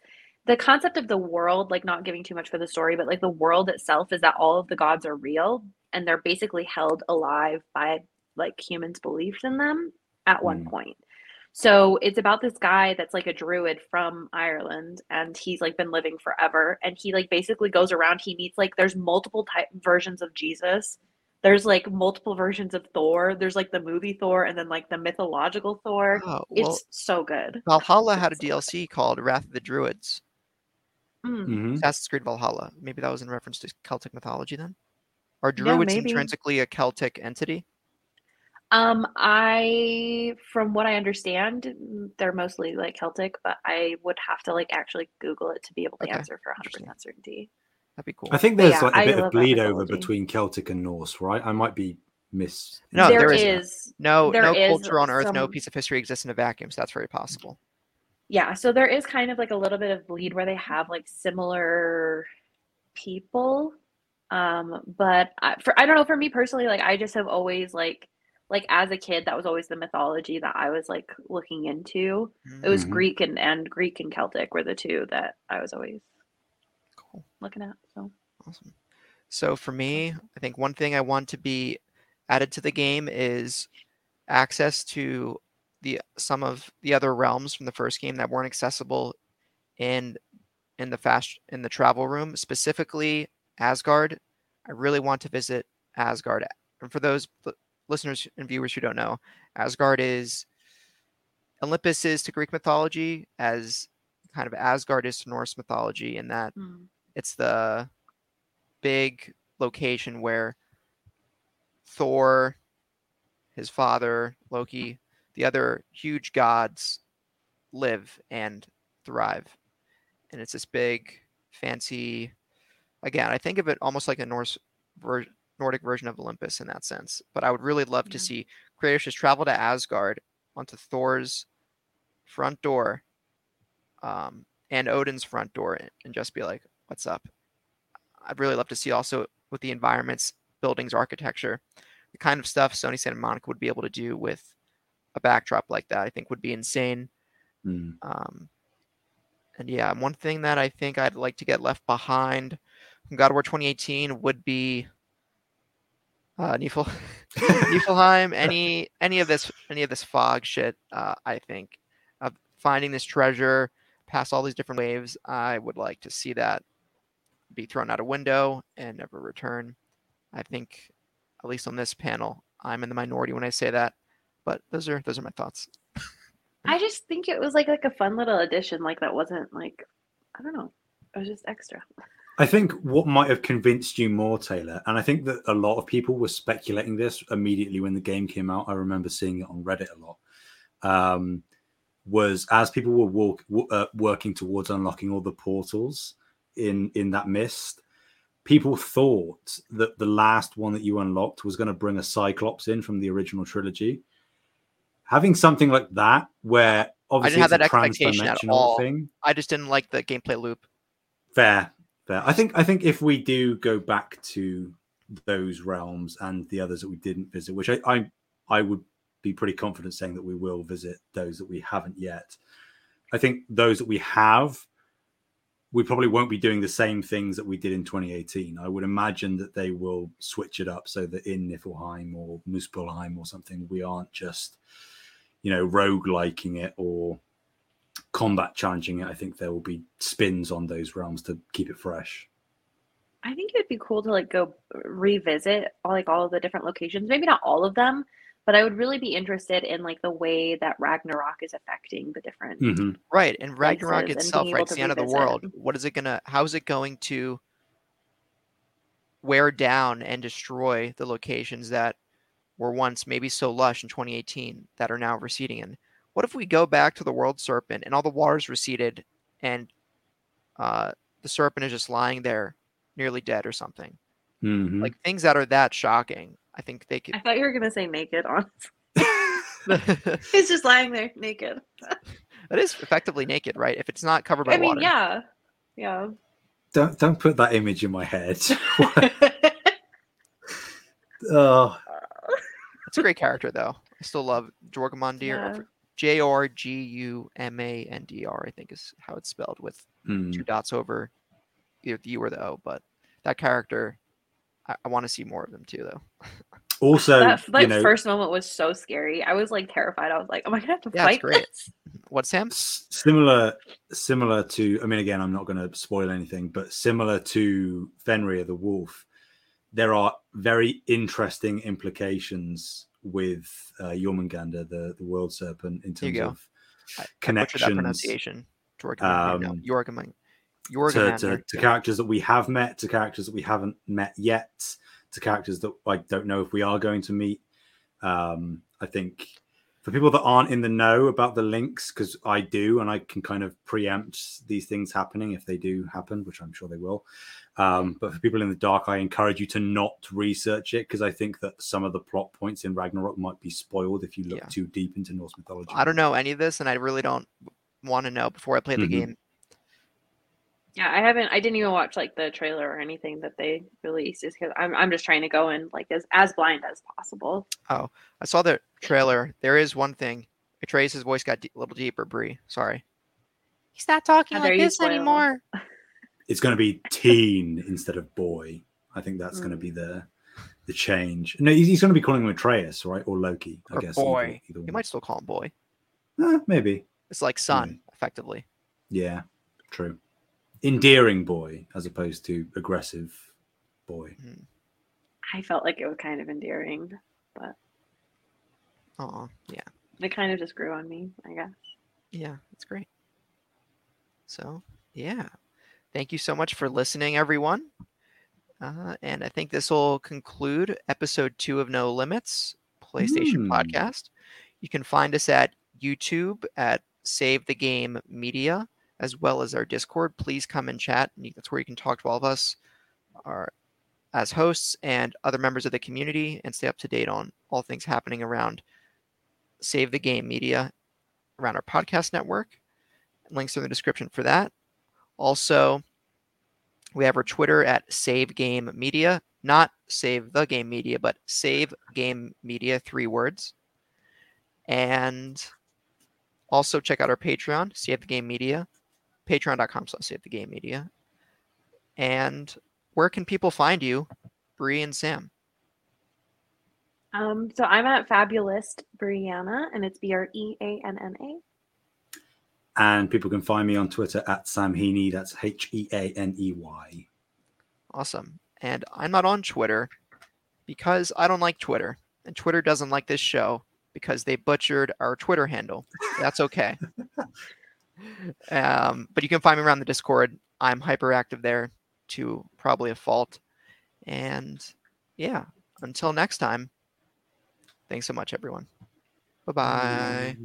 the concept of the world, like not giving too much for the story, but like the world itself is that all of the gods are real and they're basically held alive by like humans' beliefs in them at one Mm. point. So it's about this guy that's like a druid from Ireland and he's like been living forever and he like basically goes around he meets like there's multiple type versions of Jesus. There's like multiple versions of Thor. There's like the movie Thor and then like the mythological Thor. Oh, well, It's so good. Valhalla [laughs] had a It's so good. DLC called Wrath of the Druids. Mm. Mhm. Assassin's Creed Valhalla. Maybe that was in reference to Celtic mythology then? Are Yeah, druids maybe. intrinsically a Celtic entity? Um, I, from what I understand, they're mostly like Celtic, but I would have to like actually Google it to be able to Okay, answer for 100% certainty. That'd be cool. I think there's yeah, like a I bit of bleed over between Celtic and Norse, right? I might be miss. No, there there is, isn't. no, there no is culture on Earth, no piece of history exists in a vacuum, so that's very possible. Yeah, so there is kind of like a little bit of bleed where they have like similar people. Um, but I, for I don't know, for me personally, like I just have always like like as a kid, that was always the mythology that I was like looking into. It was Mhm. Greek and and Greek and Celtic were the two that I was always Cool. looking at. So Awesome. So for me, I think one thing I want to be added to the game is access to the some of the other realms from the first game that weren't accessible in in the fast in the travel room, specifically Asgard. I really want to visit Asgard. And for those listeners and viewers who don't know, Asgard is Olympus is to Greek mythology as kind of Asgard is to Norse mythology in that mm, it's the big location where Thor, his father, Loki, the other huge gods live and thrive. And it's this big, fancy, again, I think of it almost like a Norse ver- Nordic version of Olympus in that sense. But I would really love to see Kratos just travel to Asgard onto Thor's front door um, and Odin's front door and- and just be like, what's up? I'd really love to see also with the environments, buildings, architecture, the kind of stuff Sony Santa Monica would be able to do with a backdrop like that. I think would be insane. Mm. Um, and yeah, one thing that I think I'd like to get left behind from God of War 2018 would be uh, Nifl- [laughs] Niflheim. [laughs] Any any of this any of this fog shit. Uh, I think of finding this treasure past all these different waves. I would like to see that be thrown out a window and never return. I think, at least on this panel, I'm in the minority when I say that. But those are those are my thoughts. [laughs] I just think it was like like a fun little addition, like that wasn't like I don't know, it was just extra. I think what might have convinced you more, Taylor, and I think that a lot of people were speculating this immediately when the game came out. I remember seeing it on Reddit a lot. Um, was as people were walk, w- uh, working towards unlocking all the portals, in in that mist, people thought that the last one that you unlocked was going to bring a Cyclops in from the original trilogy. Having something like that, where obviously have it's that a expectation at all. thing, I just didn't like the gameplay loop. fair, fair. I think I think if we do go back to those realms and the others that we didn't visit, which I I, I would be pretty confident saying that we will visit those that we haven't yet. I think those that we have, we probably won't be doing the same things that we did in 2018. I would imagine that they will switch it up so that in Niflheim or Muspelheim or something, we aren't just, you know, rogue liking it or combat challenging it. I think there will be spins on those realms to keep it fresh. I think it'd be cool to like go revisit all like all of the different locations. Maybe not all of them, but I would really be interested in like the way that Ragnarok is affecting the different. Mhm. Right, and Ragnarok places and itself, right? It's the end of the world. What is it gonna? How is it going to wear down and destroy the locations that were once maybe so lush in 2018 that are now receding? And what if we go back to the world serpent and all the waters receded, and uh, the serpent is just lying there, nearly dead or something? Mhm. Like things that are that shocking. I think they could. I thought you were gonna say naked [laughs] on. that [laughs] He's just lying there naked. [laughs] is effectively naked, right? If it's not covered by I mean, water. yeah, yeah. don't don't put that image in my head. oh, It's a great character though. I still love Jorgmundir. Yeah. J O R G U M A N D R, I think is how it's spelled with mm. two dots over either the U or the O. But that character, I, I want to see more of them too, though. [laughs] Also, that that you know, first moment was so scary. I was like terrified. I was like, "Am I gonna have to Yeah, it's fight great. this?" What, Sam? s- similar similar to i mean again i'm not going to spoil anything but similar to fenrir the wolf there are very interesting implications with uh, Jormungandr, the the world serpent in terms of I- I that connections pronunciation. Jorgmundir. no, Um, Jorgmun- to, to, to characters that we have met to characters that we haven't met yet to characters that i don't know if we are going to meet um i think for people that aren't in the know about the links because i do and i can kind of preempt these things happening if they do happen which i'm sure they will um but for people in the dark i encourage you to not research it because i think that some of the plot points in ragnarok might be spoiled if you look Yeah. too deep into norse mythology I don't know any of this, and I really don't want to know before I play the Mhm. game. Yeah, I haven't. I didn't even watch like the trailer or anything that they released, just because I'm I'm just trying to go in like as as blind as possible. Oh, I saw the trailer. There is one thing. Atreus' voice got d- a little deeper, Brie. Sorry. He's not talking How like this spoil anymore. [laughs] it's going to be teen instead of boy. I think that's going to Mm. be the the change. No, he's, he's going to be calling him Atreus, right, or Loki. I Or guess boy. Either, either You might still call him boy. Eh, maybe. It's like son, effectively. Yeah, true. Endearing boy as opposed to aggressive boy. I felt like it was kind of endearing. But oh, yeah. It kind of just grew on me, I guess. Yeah, it's great. So, yeah. Thank you so much for listening, everyone. Uh, and I think this will conclude episode two of No Limits PlayStation Hmm. Podcast. You can find us at YouTube at Save the Game Media, as well as our Discord. Please come and chat. That's where you can talk to all of us our, as hosts and other members of the community and stay up to date on all things happening around Save the Game Media around our podcast network. Links are in the description for that. Also, we have our Twitter at Save Game Media, not Save the Game Media, but Save Game Media, three words. And also check out our Patreon, Save the Game Media, patreon.com slash Save the Game Media. And where can people find you, Bree and Sam? Um, so I'm at Fabulist Breanna, and it's B R E A N N A. And people can find me on Twitter at Sam Heaney. That's H E A N E Y. Awesome. And I'm not on Twitter because I don't like Twitter. And Twitter doesn't like this show because they butchered our Twitter handle. That's okay. [laughs] um, but you can find me around the Discord. I'm hyperactive there to probably a fault. And yeah, until next time, thanks so much, everyone. Bye bye.